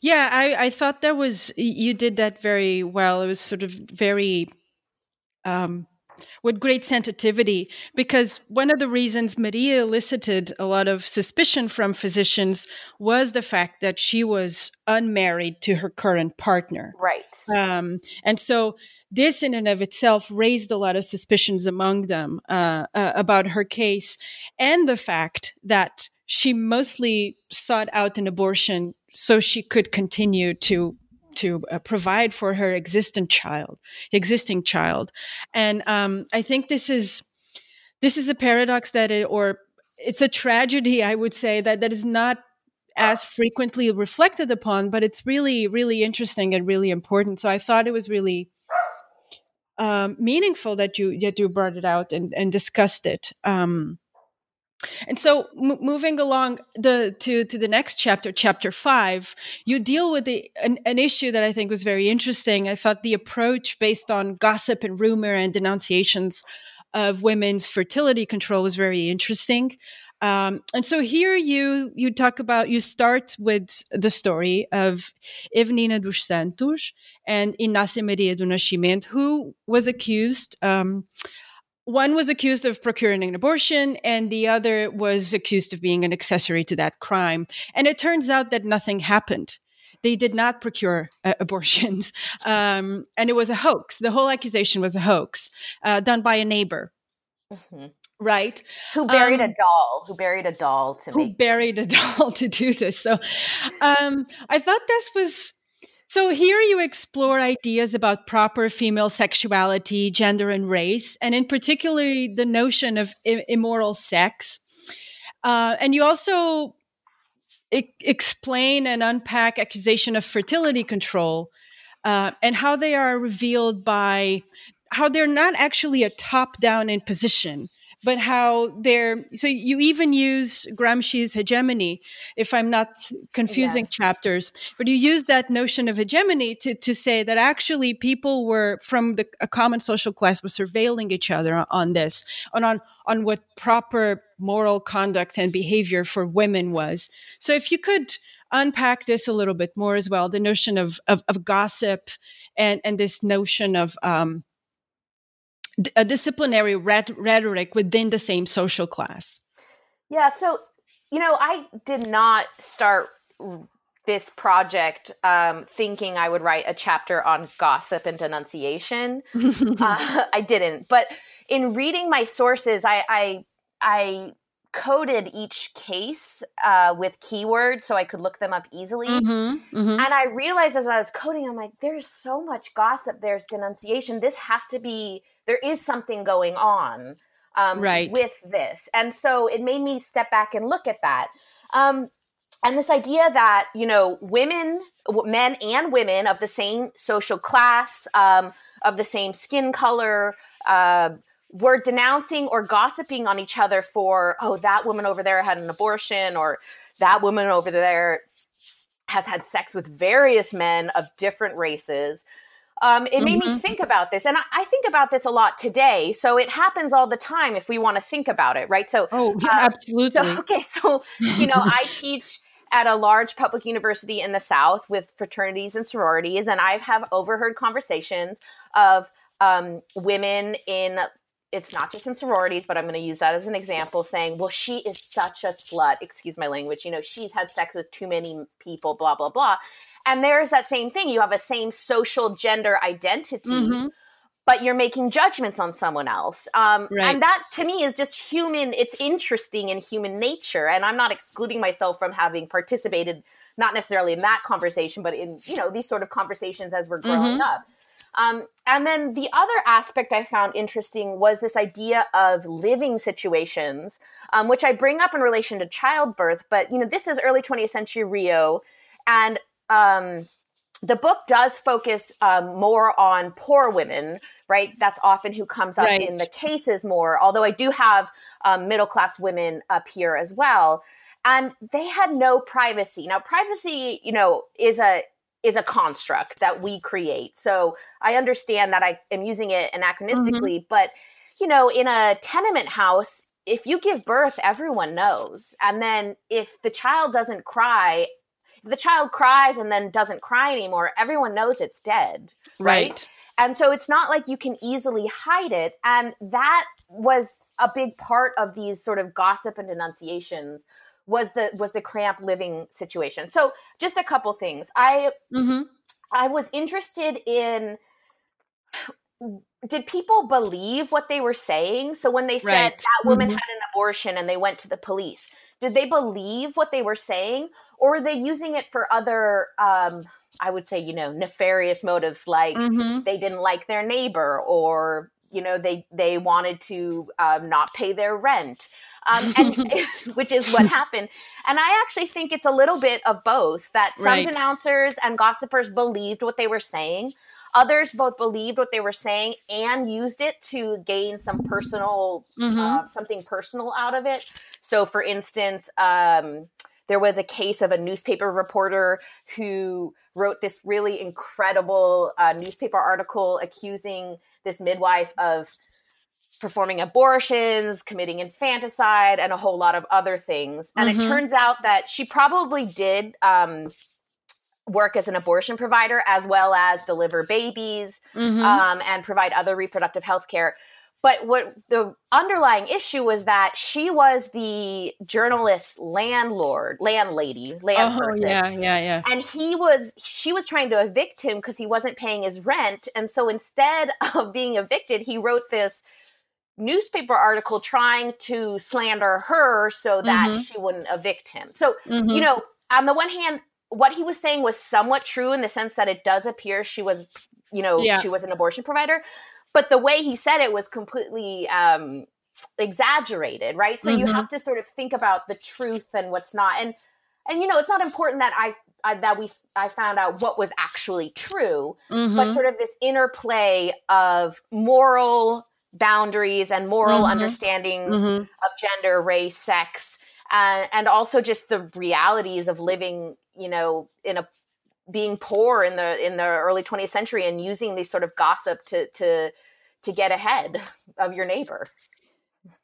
Yeah, I, I thought that was you did that very well. It was sort of very um with great sensitivity because one of the reasons Maria elicited a lot of suspicion from physicians was the fact that she was unmarried to her current partner. Right. Um, and so this, in and of itself, raised a lot of suspicions among them uh, uh, about her case and the fact that she mostly sought out an abortion so she could continue to to uh, provide for her existent child, existing child, and um, I think this is this is a paradox that, it, or it's a tragedy, I would say that that is not as frequently reflected upon, but it's really really interesting and really important. So I thought it was really um, meaningful that you that you brought it out and, and discussed it. Um, and so, m- moving along the to to the next chapter, chapter five, you deal with the an, an, issue that I think was very interesting. I thought the approach based on gossip and rumor and denunciations of women's fertility control was very interesting. Um, and so here you you talk about you start with the story of Evenina dos Santos and Inácia Maria do Nascimento, who was accused. Um, one was accused of procuring an abortion and the other was accused of being an accessory to that crime. And it turns out that nothing happened. They did not procure uh, <laughs> abortions. Um, and it was a hoax. The whole accusation was a hoax uh, done by a neighbor. Mm-hmm. right? Who buried um, a doll. Who buried a doll to who make buried a <laughs> doll to do this. So um, i thought this was so here you explore ideas about proper female sexuality, gender, and race, and in particular the notion of I- immoral sex. Uh, and you also I- explain and unpack accusation of fertility control uh, and how they are revealed by how they're not actually a top-down imposition but how they're so you even use Gramsci's hegemony, if I'm not confusing yeah. chapters, but you use that notion of hegemony to, to say that actually people were from the a common social class were surveilling each other on this, on on on what proper moral conduct and behavior for women was. So if you could unpack this a little bit more as well, the notion of of, of gossip and and this notion of um, a disciplinary rhetoric within the same social class? Yeah, so you know, I did not start this project um, thinking I would write a chapter on gossip and denunciation. <laughs> uh, <laughs> I didn't, but in reading my sources, I I, I coded each case uh, with keywords so I could look them up easily. Mm-hmm, mm-hmm. And I realized as I was coding, I'm like, there's so much gossip, there's denunciation. This has to be there is something going on um, right. with this. And so it made me step back and look at that. Um, and this idea that, you know, women, men and women of the same social class, um, of the same skin color, uh, were denouncing or gossiping on each other for, oh, that woman over there had an abortion, or that woman over there has had sex with various men of different races um, it made mm-hmm. me think about this. And I, I, think about this a lot today. So it happens all the time if we want to think about it, right? So, oh, yeah, uh, <laughs> absolutely. So, okay. So, you know, I <laughs> teach at a large public university in the South with fraternities and sororities, and I have overheard conversations of um, women in it's not just in sororities, but I'm going to use that as an example saying, well, she is such a slut, excuse my language, you know, she's had sex with too many people, blah, blah, blah. And there's that same thing. You have a same social gender identity, mm-hmm. but you're making judgments on someone else. Um, right. And that to me is just human. It's interesting in human nature. And I'm not excluding myself from having participated, not necessarily in that conversation, but in, you know, these sort of conversations as we're growing mm-hmm. up. Um, and then the other aspect I found interesting was this idea of living situations, um, which I bring up in relation to childbirth. But you know, this is early 20th century Rio, and um, the book does focus um, more on poor women, right? That's often who comes up right. in the cases more. Although I do have um, middle class women up here as well, and they had no privacy. Now, privacy, you know, is a is a construct that we create. So I understand that I am using it anachronistically, mm-hmm. but you know, in a tenement house, if you give birth, everyone knows. And then if the child doesn't cry the child cries and then doesn't cry anymore, everyone knows it's dead. Right. right? and so it's not like you can easily hide it and that was a big part of these sort of gossip and denunciations was the was the cramped living situation so just a couple things i mm-hmm. i was interested in did people believe what they were saying so when they said right. that woman mm-hmm. had an abortion and they went to the police did they believe what they were saying or were they using it for other um, i would say you know nefarious motives like mm-hmm. they didn't like their neighbor or you know they they wanted to um, not pay their rent um, and <laughs> <laughs> which is what happened and i actually think it's a little bit of both that some right. denouncers and gossipers believed what they were saying others both believed what they were saying and used it to gain some personal mm-hmm. uh, something personal out of it so for instance um, there was a case of a newspaper reporter who wrote this really incredible uh, newspaper article accusing this midwife of performing abortions, committing infanticide, and a whole lot of other things. And mm-hmm. it turns out that she probably did um, work as an abortion provider as well as deliver babies mm-hmm. um, and provide other reproductive health care. But what the underlying issue was that she was the journalist's landlord, landlady, land oh, person. Yeah, yeah, yeah. And he was, she was trying to evict him because he wasn't paying his rent. And so instead <laughs> of being evicted, he wrote this newspaper article trying to slander her so that mm-hmm. she wouldn't evict him. So, mm-hmm. you know, on the one hand, what he was saying was somewhat true in the sense that it does appear she was, you know, yeah. she was an abortion provider but the way he said it was completely um, exaggerated, right? So mm-hmm. you have to sort of think about the truth and what's not, and and you know, it's not important that I, I that we I found out what was actually true, mm-hmm. but sort of this interplay of moral boundaries and moral mm-hmm. understandings mm-hmm. of gender, race, sex, uh, and also just the realities of living, you know, in a being poor in the in the early 20th century and using these sort of gossip to to to get ahead of your neighbor.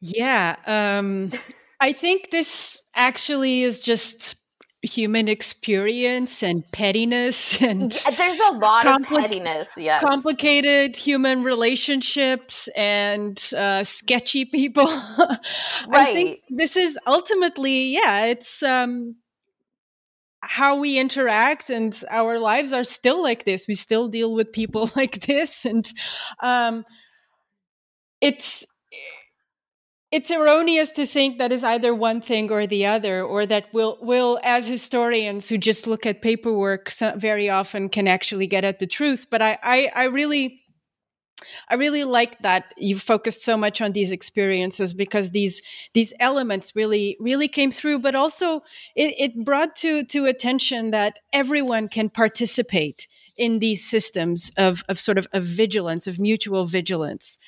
Yeah um <laughs> i think this actually is just human experience and pettiness <laughs> and there's a lot compli- of pettiness yes. complicated human relationships and uh, sketchy people. Right. <laughs> i think this is ultimately yeah it's um how we interact and our lives are still like this. We still deal with people <laughs> like this and um, it's it's erroneous to think that is either one thing or the other or that we'll, we'll as historians who just look at paperwork very often can actually get at the truth. But i i, I really I really like that you focused so much on these experiences because these these elements really really came through, but also it, it brought to to attention that everyone can participate in these systems of of sort of, of vigilance, of mutual vigilance,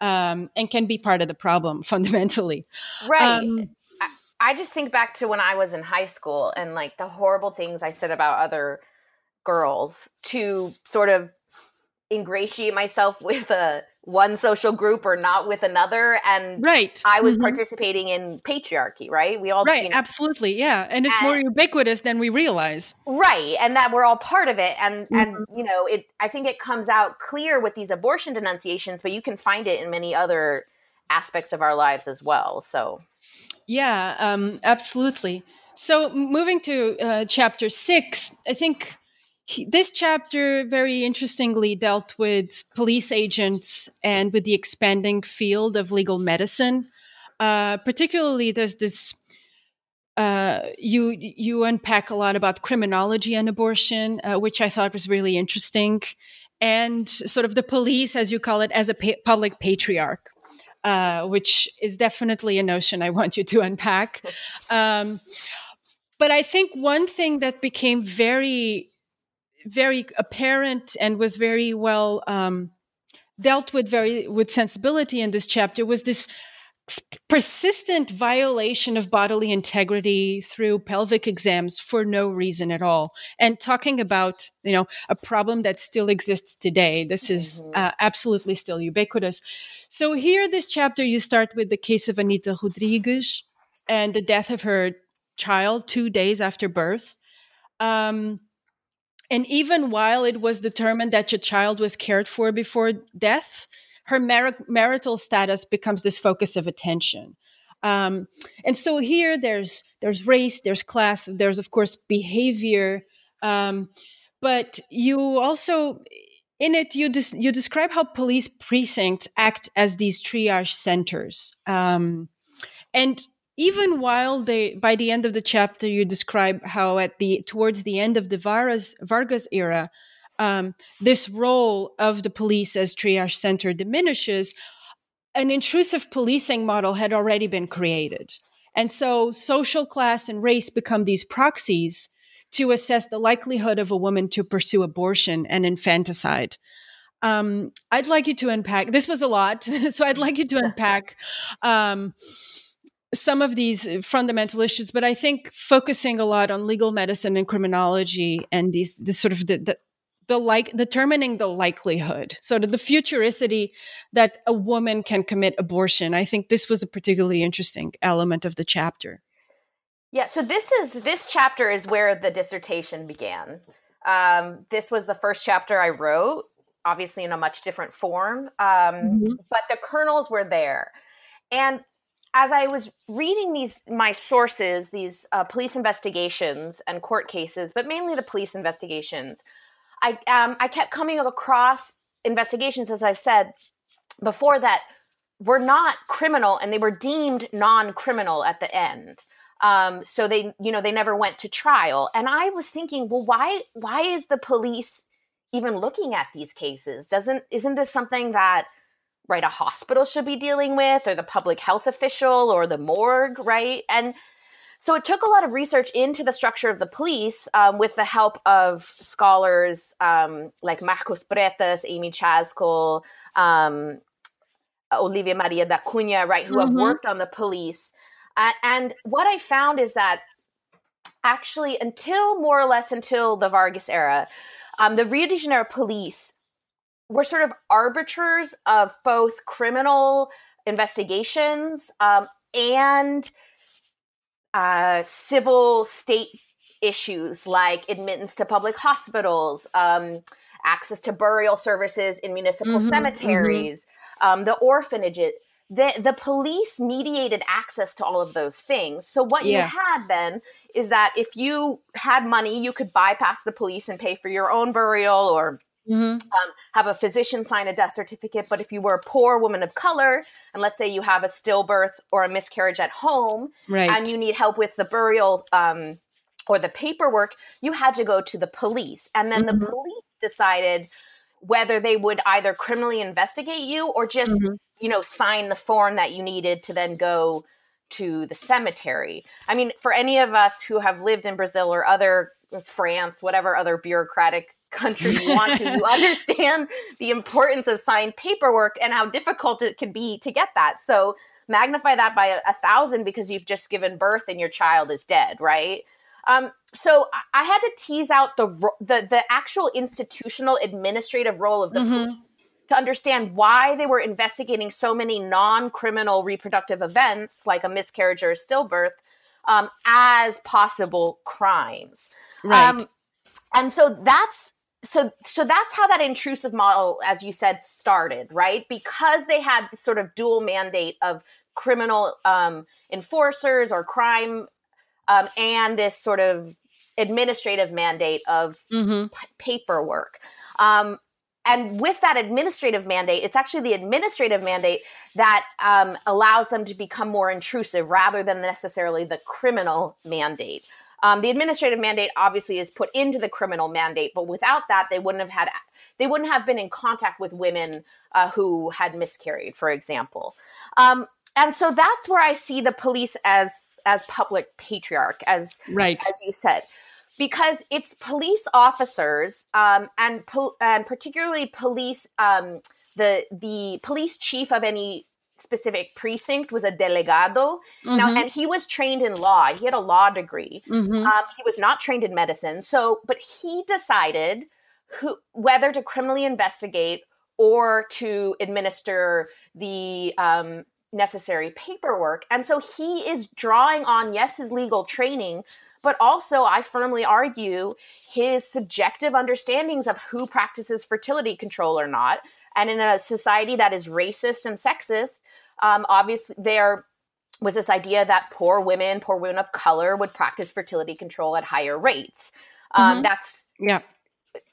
um, and can be part of the problem <laughs> fundamentally. Right. Um, I, I just think back to when I was in high school and like the horrible things I said about other girls to sort of ingratiate myself <laughs> with a one social group or not with another and right. I was mm-hmm. participating in patriarchy right? We all right you know, absolutely yeah and it's and, more ubiquitous than we realize. Right and that we're all part of it and mm-hmm. and you know it i think it comes out clear with these abortion denunciations but you can find it in many other aspects of our lives as well so. Yeah um absolutely. So moving to uh, chapter six i think he, this chapter very interestingly dealt with police agents and with the expanding field of legal medicine. Uh, particularly, there's this. Uh, you you unpack a lot about criminology and abortion, uh, which I thought was really interesting, and sort of the police, as you call it, as a pa- public patriarch, uh, which is definitely a notion I want you to unpack. <laughs> Um, but I think one thing that became very very apparent and was very well um, dealt with very with sensibility in this chapter was this persistent violation of bodily integrity through pelvic exams for no reason at all. And talking about you know a problem that still exists today. This is mm-hmm. uh, absolutely still ubiquitous. So here this chapter you start with the case of anita rodriguez and the death of her child two days after birth. Um, and even while it was determined that your child was cared for before death, her mar- marital status becomes this focus of attention. Um, and so here there's there's race, there's class, there's of course behavior, um, but you also in it you des- you describe how police precincts act as these triage centers, um, and even while they by the end of the chapter you describe how at the towards the end of the Vargas, Vargas era um, this role of the police as triage center diminishes an intrusive policing model had already been created. And so social class and race become these proxies to assess the likelihood of a woman to pursue abortion and infanticide. Um, i'd like you to unpack this was a lot <laughs> so i'd like you to unpack um, some of these uh, fundamental issues, but I think focusing a lot on legal medicine and criminology and these this sort of the, the the like determining the likelihood so the futuricity that a woman can commit abortion. I think this was a particularly interesting element of the chapter. Yeah so this is this chapter is where the dissertation began. Um, this was the first chapter i wrote obviously in a much different form um, mm-hmm. but the kernels were there. And as I was reading these my sources, these uh, police investigations and court cases, but mainly the police investigations, I um, I kept coming across investigations, as I've said before, that were not criminal and they were deemed non-criminal at the end. Um, so they, you know, they never went to trial. And I was thinking, well, why why is the police even looking at these cases? Doesn't isn't this something that right a hospital should be dealing with or the public health official or the morgue right and so it took a lot of research into the structure of the police um, with the help of scholars um, like Marcos Bretas, Amy Chazkel, um, Olivia Maria da Cunha, right, who mm-hmm. have worked on the police. Uh, and what I found is that actually, until more or less until the Vargas era, um, the Rio de Janeiro police we're sort of arbiters of both criminal investigations um, and uh, civil state issues like admittance to public hospitals, um, access to burial services in municipal mm-hmm, cemeteries, mm-hmm. Um, the orphanages. The, the police mediated access to all of those things. So, what yeah. you had then is that if you had money, you could bypass the police and pay for your own burial or Mm-hmm. Um, have a physician sign a death certificate. But if you were a poor woman of color, and let's say you have a stillbirth or a miscarriage at home, right. and you need help with the burial um, or the paperwork, you had to go to the police. And then mm-hmm. the police decided whether they would either criminally investigate you or just, mm-hmm. you know, sign the form that you needed to then go to the cemetery. I mean, for any of us who have lived in Brazil or other France, whatever other bureaucratic country you <laughs> want to. You understand the importance of signed paperwork and how difficult it can be to get that. So magnify that by a, a thousand because you've just given birth and your child is dead, right? Um, so I had to tease out the the the actual institutional administrative role of the mm-hmm. police to understand why they were investigating so many non-criminal reproductive events like a miscarriage or a stillbirth um, as possible crimes. Right. Um, and so that's so so that's how that intrusive model as you said started right? Because they had this sort of dual mandate of criminal um, enforcers or crime um, and this sort of administrative mandate of mm-hmm. p- paperwork. Um, and with that administrative mandate it's actually the administrative mandate that um, allows them to become more intrusive rather than necessarily the criminal mandate um, the administrative mandate obviously is put into the criminal mandate, but without that, they wouldn't have had they wouldn't have been in contact with women uh, who had miscarried, for example. Um, and so that's where I see the police as as public patriarch, as right as you said, because it's police officers um, and po- and particularly police um, the the police chief of any specific precinct was a delegado. Mm-hmm. Now, and he was trained in law. He had a law degree. Mm-hmm. Um, he was not trained in medicine. So, but he decided who whether to criminally investigate or to administer the um, necessary paperwork. And so he is drawing on, yes, his legal training, but also, I firmly argue, his subjective understandings of who practices fertility control or not. And in a society that is racist and sexist, um, obviously there was this idea that poor women, poor women of color, would practice fertility control at higher rates. Um, mm-hmm. That's yeah,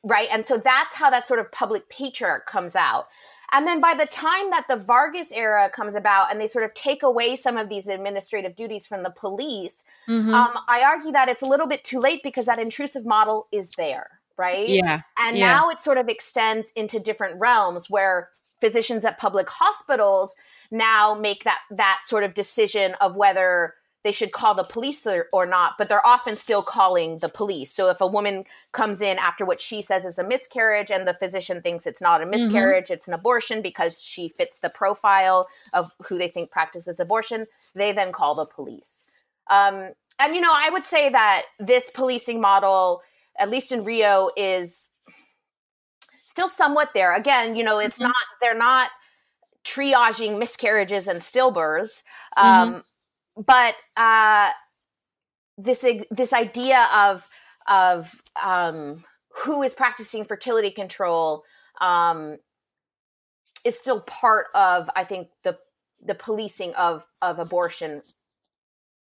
right. And so that's how that sort of public patriarch comes out. And then by the time that the Vargas era comes about and they sort of take away some of these administrative duties from the police, mm-hmm. um, I argue that it's a little bit too late because that intrusive model is there, right? Yeah. And yeah. now it sort of extends into different realms where physicians at public hospitals now make that that sort of decision of whether they should call the police or, or, not, but they're often still calling the police. So if a woman comes in after what she says is a miscarriage and the physician thinks it's not a mm-hmm. miscarriage, mm-hmm. it's an abortion because she fits the profile of who they think practices abortion, they then call the police. Um, and, you know, I would say that this policing model, at least in Rio, is still somewhat there. Again, you know, it's mm-hmm. not, they're not triaging miscarriages and stillbirths. Um, mm-hmm but uh, this this idea of of um, who is practicing fertility control um, is still part of I think the the policing of of abortion,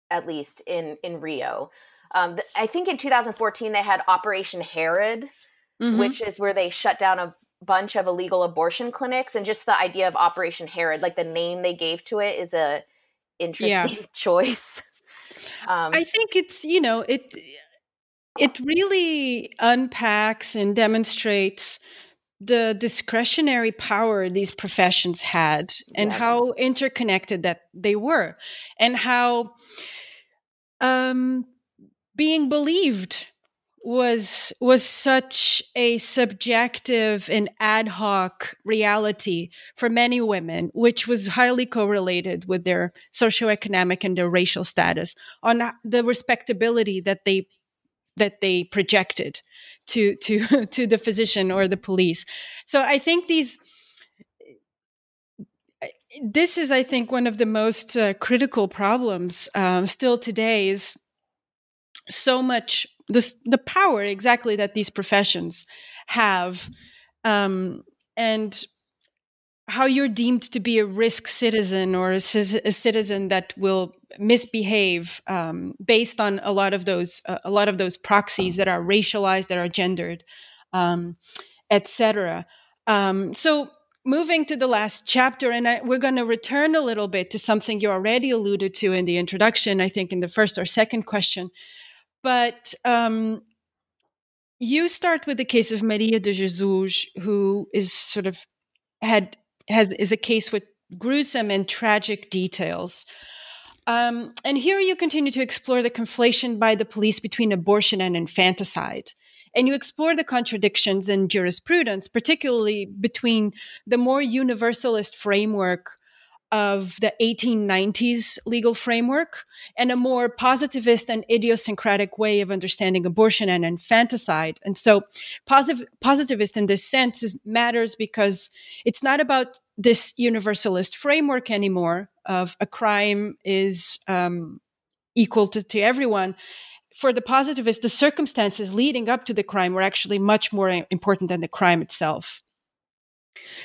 at least in in Rio. Um, I think in 2014 they had Operation Herod, mm-hmm. which is where they shut down a bunch of illegal abortion clinics, and just the idea of Operation Herod, like the name they gave to it, is a interesting yeah. <laughs> choice. Um, I think it's you know it it really unpacks and demonstrates the discretionary power these professions had and yes. how interconnected that they were and how um, being believed was was such a subjective and ad hoc reality for many women which was highly correlated with their socioeconomic and their racial status on the respectability that they that they projected to to <laughs> to the physician or the police. So i think these this is i think one of the most uh, critical problems um, still today is so much the the power exactly that these professions have um, and how you're deemed to be a risk citizen or a, citizen that will misbehave um, based on a lot of those uh, a lot of those proxies that are racialized that are gendered um, etc um, so moving to the last chapter and I, we're going to return a little bit to something you already alluded to in the introduction i think in the first or second question but um, you start with the case of Maria de Jesus, who is sort of had has is a case with gruesome and tragic details. Um, and here you continue to explore the conflation by the police between abortion and infanticide. And you explore the contradictions in jurisprudence, particularly between the more universalist framework of the 1890s legal framework and a more positivist and idiosyncratic way of understanding abortion and infanticide. And so, positive, positivist in this sense is, matters because it's not about this universalist framework anymore of a crime is um, equal to, to everyone. For the positivist, the circumstances leading up to the crime were actually much more important than the crime itself.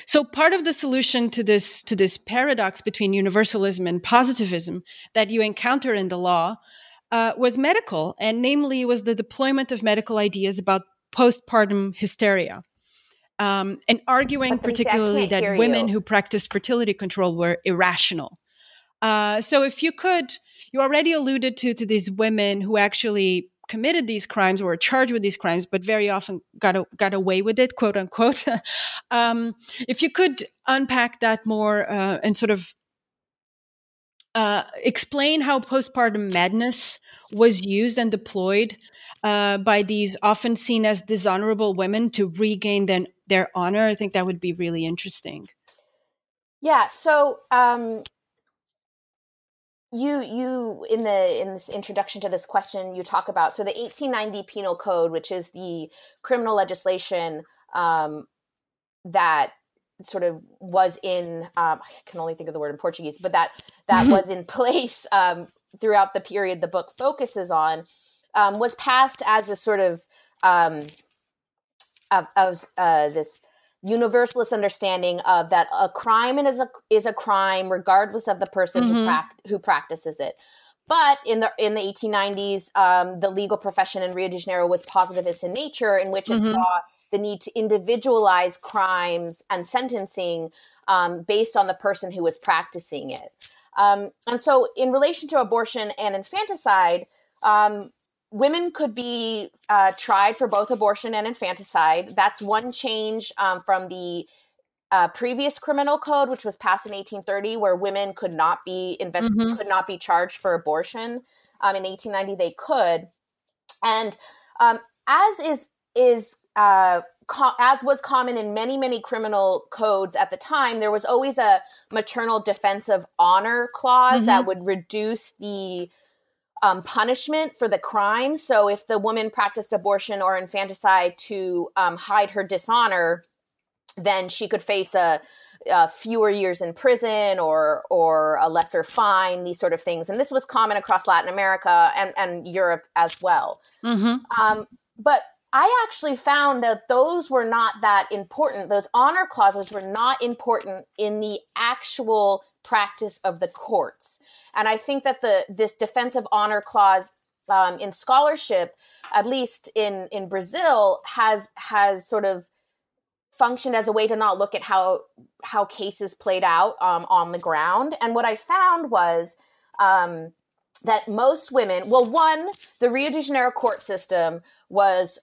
So part of the solution to this to this paradox between universalism and positivism that you encounter in the law uh, was medical, and namely was the deployment of medical ideas about postpartum hysteria. Um, and arguing particularly that women you. who practiced fertility control were irrational. Uh, so if you could, you already alluded to to these women who actually committed these crimes or charged with these crimes, but very often got a, got away with it, quote unquote. <laughs> um, if you could unpack that more uh, and sort of uh, explain how postpartum madness was used and deployed uh, by these often seen as dishonorable women to regain then their honor, I think that would be really interesting. Yeah. So um, you you in the in this introduction to this question you talk about so the 1890 penal code which is the criminal legislation um, that sort of was in um, I can only think of the word in Portuguese, but that that mm-hmm. was in <laughs> place um, throughout the period the book focuses on um, was passed as a sort of um, of, of uh, this universalist understanding of that a crime is a is a crime regardless of the person mm-hmm. who pra- who practices it. But in the in the 1890s, um, the legal profession in Rio de Janeiro was positivist in nature, in which it mm-hmm. saw the need to individualize crimes and sentencing um, based on the person who was practicing it. Um, and so, in relation to abortion and infanticide, um, women could be uh, tried for both abortion and infanticide. That's one change um, from the uh, previous criminal code, which was passed in 1830, where women could not be invest- mm-hmm. could not be charged for abortion. Um, in 1890, they could, and um, as is is uh, co- as was common in many many criminal codes at the time, there was always a maternal defense of honor clause mm-hmm. that would reduce the um, punishment for the crime. So if the woman practiced abortion or infanticide to um, hide her dishonor, then she could face a, a, fewer years in prison or or a lesser fine, these sort of things. And this was common across Latin America and, and Europe as well. Mm-hmm. Um, but I actually found that those were not that important. Those honor clauses were not important in the actual practice of the courts. And I think that the this defensive honor clause um, in scholarship, at least in in Brazil, has has sort of functioned as a way to not look at how how cases played out um, on the ground. And what I found was um, that most women, well, one, the Rio de Janeiro court system was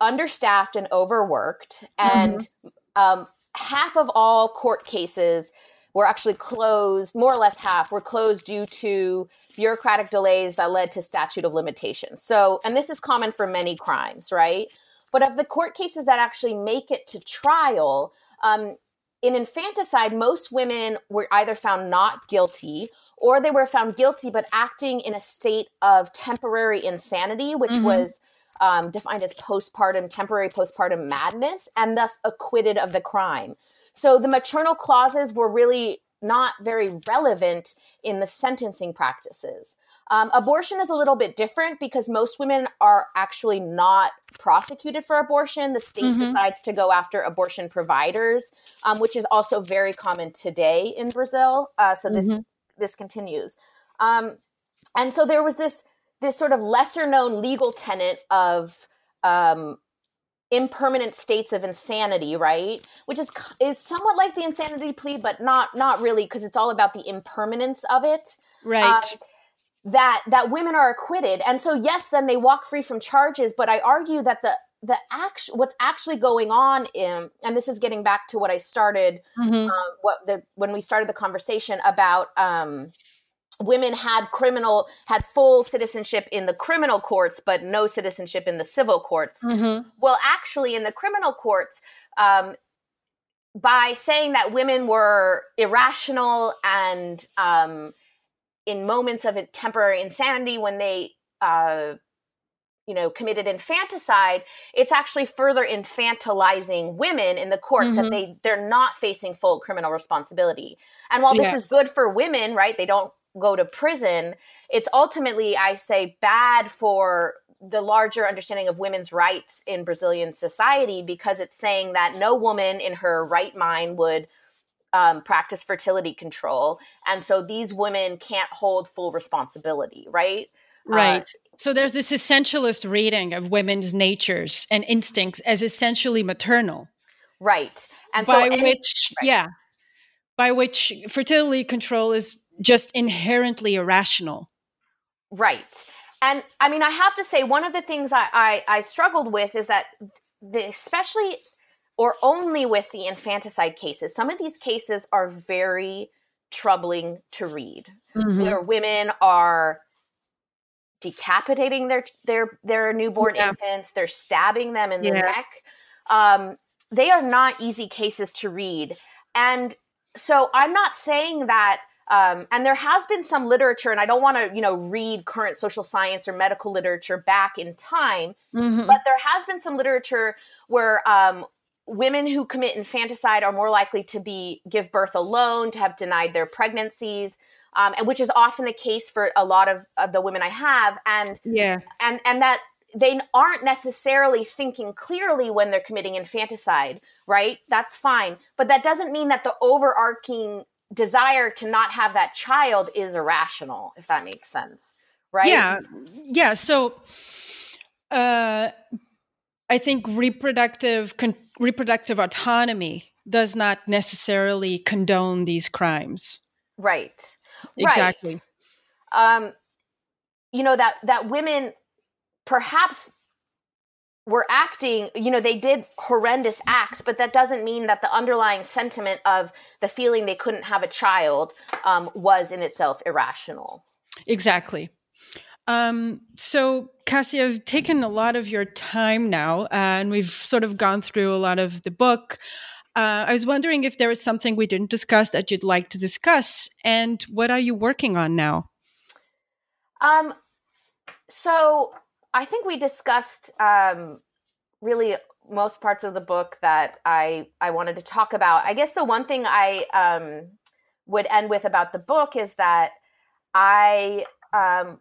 understaffed and overworked, and mm-hmm. um, half of all court cases were actually closed, more or less half were closed due to bureaucratic delays that led to statute of limitations. So, and this is common for many crimes, right? But of the court cases that actually make it to trial, um, in infanticide, most women were either found not guilty or they were found guilty but acting in a state of temporary insanity, which mm-hmm. was um, defined as postpartum, temporary postpartum madness, and thus acquitted of the crime. So the maternal clauses were really not very relevant in the sentencing practices. Um, abortion is a little bit different because most women are actually not prosecuted for abortion. The state mm-hmm. decides to go after abortion providers, um, which is also very common today in Brazil. Uh, so this mm-hmm. this continues, um, and so there was this this sort of lesser known legal tenet of um, impermanent states of insanity, right? Which is is somewhat like the insanity plea, but not not really because it's all about the impermanence of it. Right. Um, that that women are acquitted, and so yes, then they walk free from charges. But I argue that the the act what's actually going on in and this is getting back to what I started mm-hmm. um, what the when we started the conversation about um, women had criminal had full citizenship in the criminal courts but no citizenship in the civil courts mm-hmm. well actually in the criminal courts um, by saying that women were irrational and um, in moments of temporary insanity when they uh, you know committed infanticide it's actually further infantilizing women in the courts mm-hmm. that they they're not facing full criminal responsibility and while this is good for women right they don't go to prison, it's ultimately, I say, bad for the larger understanding of women's rights in Brazilian society because it's saying that no woman in her right mind would um, practice fertility control. And so these women can't hold full responsibility, right? Right. Uh, so there's this essentialist reading of women's natures and instincts as essentially maternal. Right. And by so, which, right. yeah, by which fertility control is just inherently irrational. Right. And I mean, I have to say, one of the things I, I, I struggled with is that, the, especially or only with the infanticide cases, some of these cases are very troubling to read, mm-hmm. where women are decapitating their their their newborn yeah. infants, they're stabbing them in the neck. Um, they are not easy cases to read, and so I'm not saying that um, and there has been some literature, and I don't want to, you know, read current social science or medical literature back in time, mm-hmm. but there has been some literature where um, women who commit infanticide are more likely to be give birth alone, to have denied their pregnancies, um, and which is often the case for a lot of, of the women I have. And yeah, and and that they aren't necessarily thinking clearly when they're committing infanticide, right? That's fine, but that doesn't mean that the overarching desire to not have that child is irrational, if that makes sense, right? Yeah, yeah. So. Uh, I think reproductive con- reproductive autonomy does not necessarily condone these crimes. Right. Exactly. Right. Um, you know that that women perhaps were acting, you know, they did horrendous acts, but that doesn't mean that the underlying sentiment of the feeling they couldn't have a child um, was in itself irrational. Exactly. Um, so, Cassie, I've taken a lot of your time now, uh, and we've sort of gone through a lot of the book. Uh, I was wondering if there was something we didn't discuss that you'd like to discuss, and what are you working on now? Um, so I think we discussed um, really most parts of the book that I I wanted to talk about. I guess the one thing I um, would end with about the book is that I um,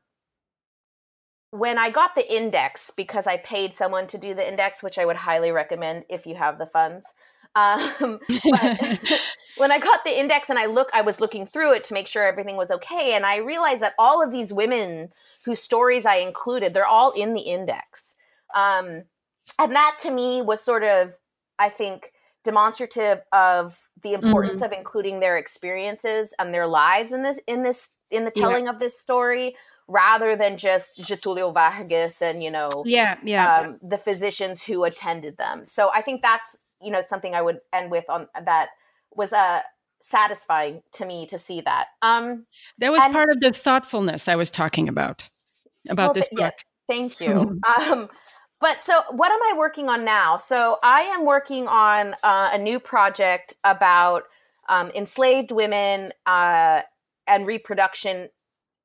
when I got the index, because I paid someone to do the index, which I would highly recommend if you have the funds. Um, <laughs> but <laughs> when I got the index and I look, I was looking through it to make sure everything was okay, and I realized that all of these women whose stories I included, they're all in the index, um, and that to me was sort of, I think, demonstrative of the importance mm-hmm. of including their experiences and their lives in this in this in the telling yeah. of this story rather than just Getulio Vargas and you know yeah yeah um, the physicians who attended them. So I think that's you know something I would end with on that was uh satisfying to me to see that. Um that was and, part of the thoughtfulness I was talking about about well, this book. Yeah, thank you. <laughs> um but so what am I working on now? So I am working on uh, a new project about um, enslaved women uh, and reproduction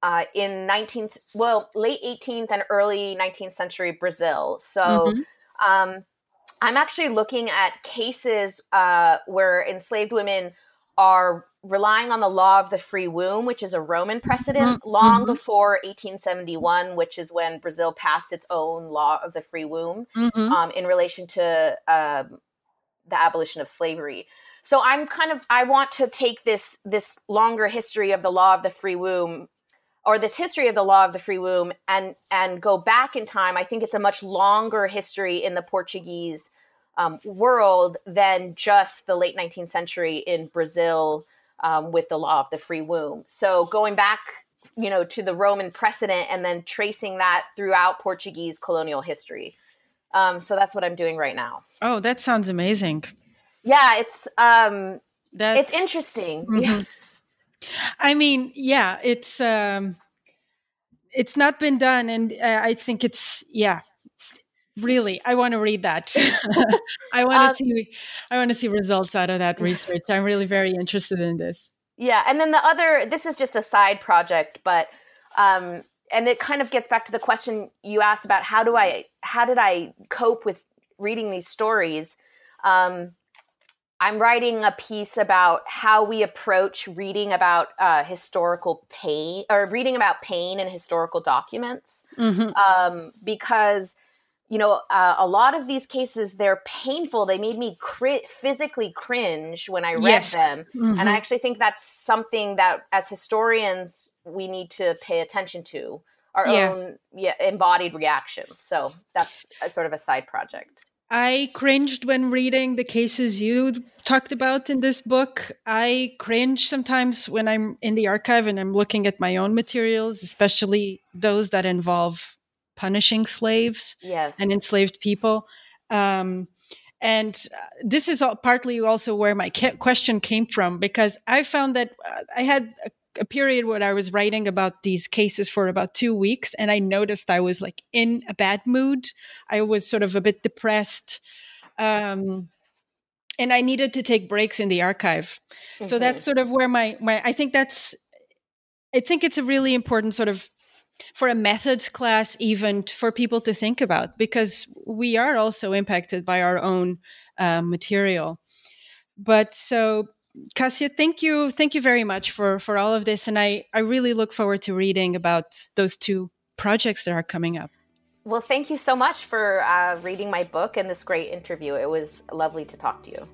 uh, in 19th, well, late 18th and early 19th century Brazil. So mm-hmm. um, I'm actually looking at cases uh, where enslaved women are relying on the law of the free womb, which is a Roman precedent, mm-hmm. long mm-hmm. before 1871, which is when Brazil passed its own law of the free womb mm-hmm. um, in relation to um, the abolition of slavery. So I'm kind of I want to take this this longer history of the law of the free womb or this history of the law of the free womb and and go back in time i think it's a much longer history in the portuguese um, world than just the late 19th century in brazil um, with the law of the free womb. So going back you know to the roman precedent and then tracing that throughout portuguese colonial history. Um, so that's what i'm doing right now. Oh that sounds amazing. Yeah it's um that's... it's interesting. Mm-hmm. yeah. I mean, yeah, it's um, it's not been done, and uh, I think it's yeah, really. I want to read that. <laughs> <laughs> I want to um, see. I want to see results out of that research. I'm really very interested in this. Yeah, and then the other. This is just a side project, but um, and it kind of gets back to the question you asked about how do I how did I cope with reading these stories. Um, I'm writing a piece about how we approach reading about uh, historical pain or reading about pain in historical documents. Mm-hmm. Um, because, you know, uh, a lot of these cases, they're painful. They made me cri- physically cringe when I read yes. them. Mm-hmm. And I actually think that's something that as historians, we need to pay attention to our yeah. own yeah, embodied reactions. So that's a, sort of a side project. I cringed when reading the cases you talked about in this book. I cringe sometimes when I'm in the archive and I'm looking at my own materials, especially those that involve punishing slaves yes. and enslaved people. Um, and uh, this is all, partly also where my question came from because I found that uh, I had a a period where I was writing about these cases for about two weeks, and I noticed I was like in a bad mood. I was sort of a bit depressed. Um, and I needed to take breaks in the archive. Mm-hmm. So that's sort of where my, my, I think that's, I think it's a really important sort of for a methods class even for people to think about because we are also impacted by our own uh, material. But so Cassia, thank you, thank you very much for for all of this, and I I really look forward to reading about those two projects that are coming up. Well, thank you so much for uh, reading my book and this great interview. It was lovely to talk to you.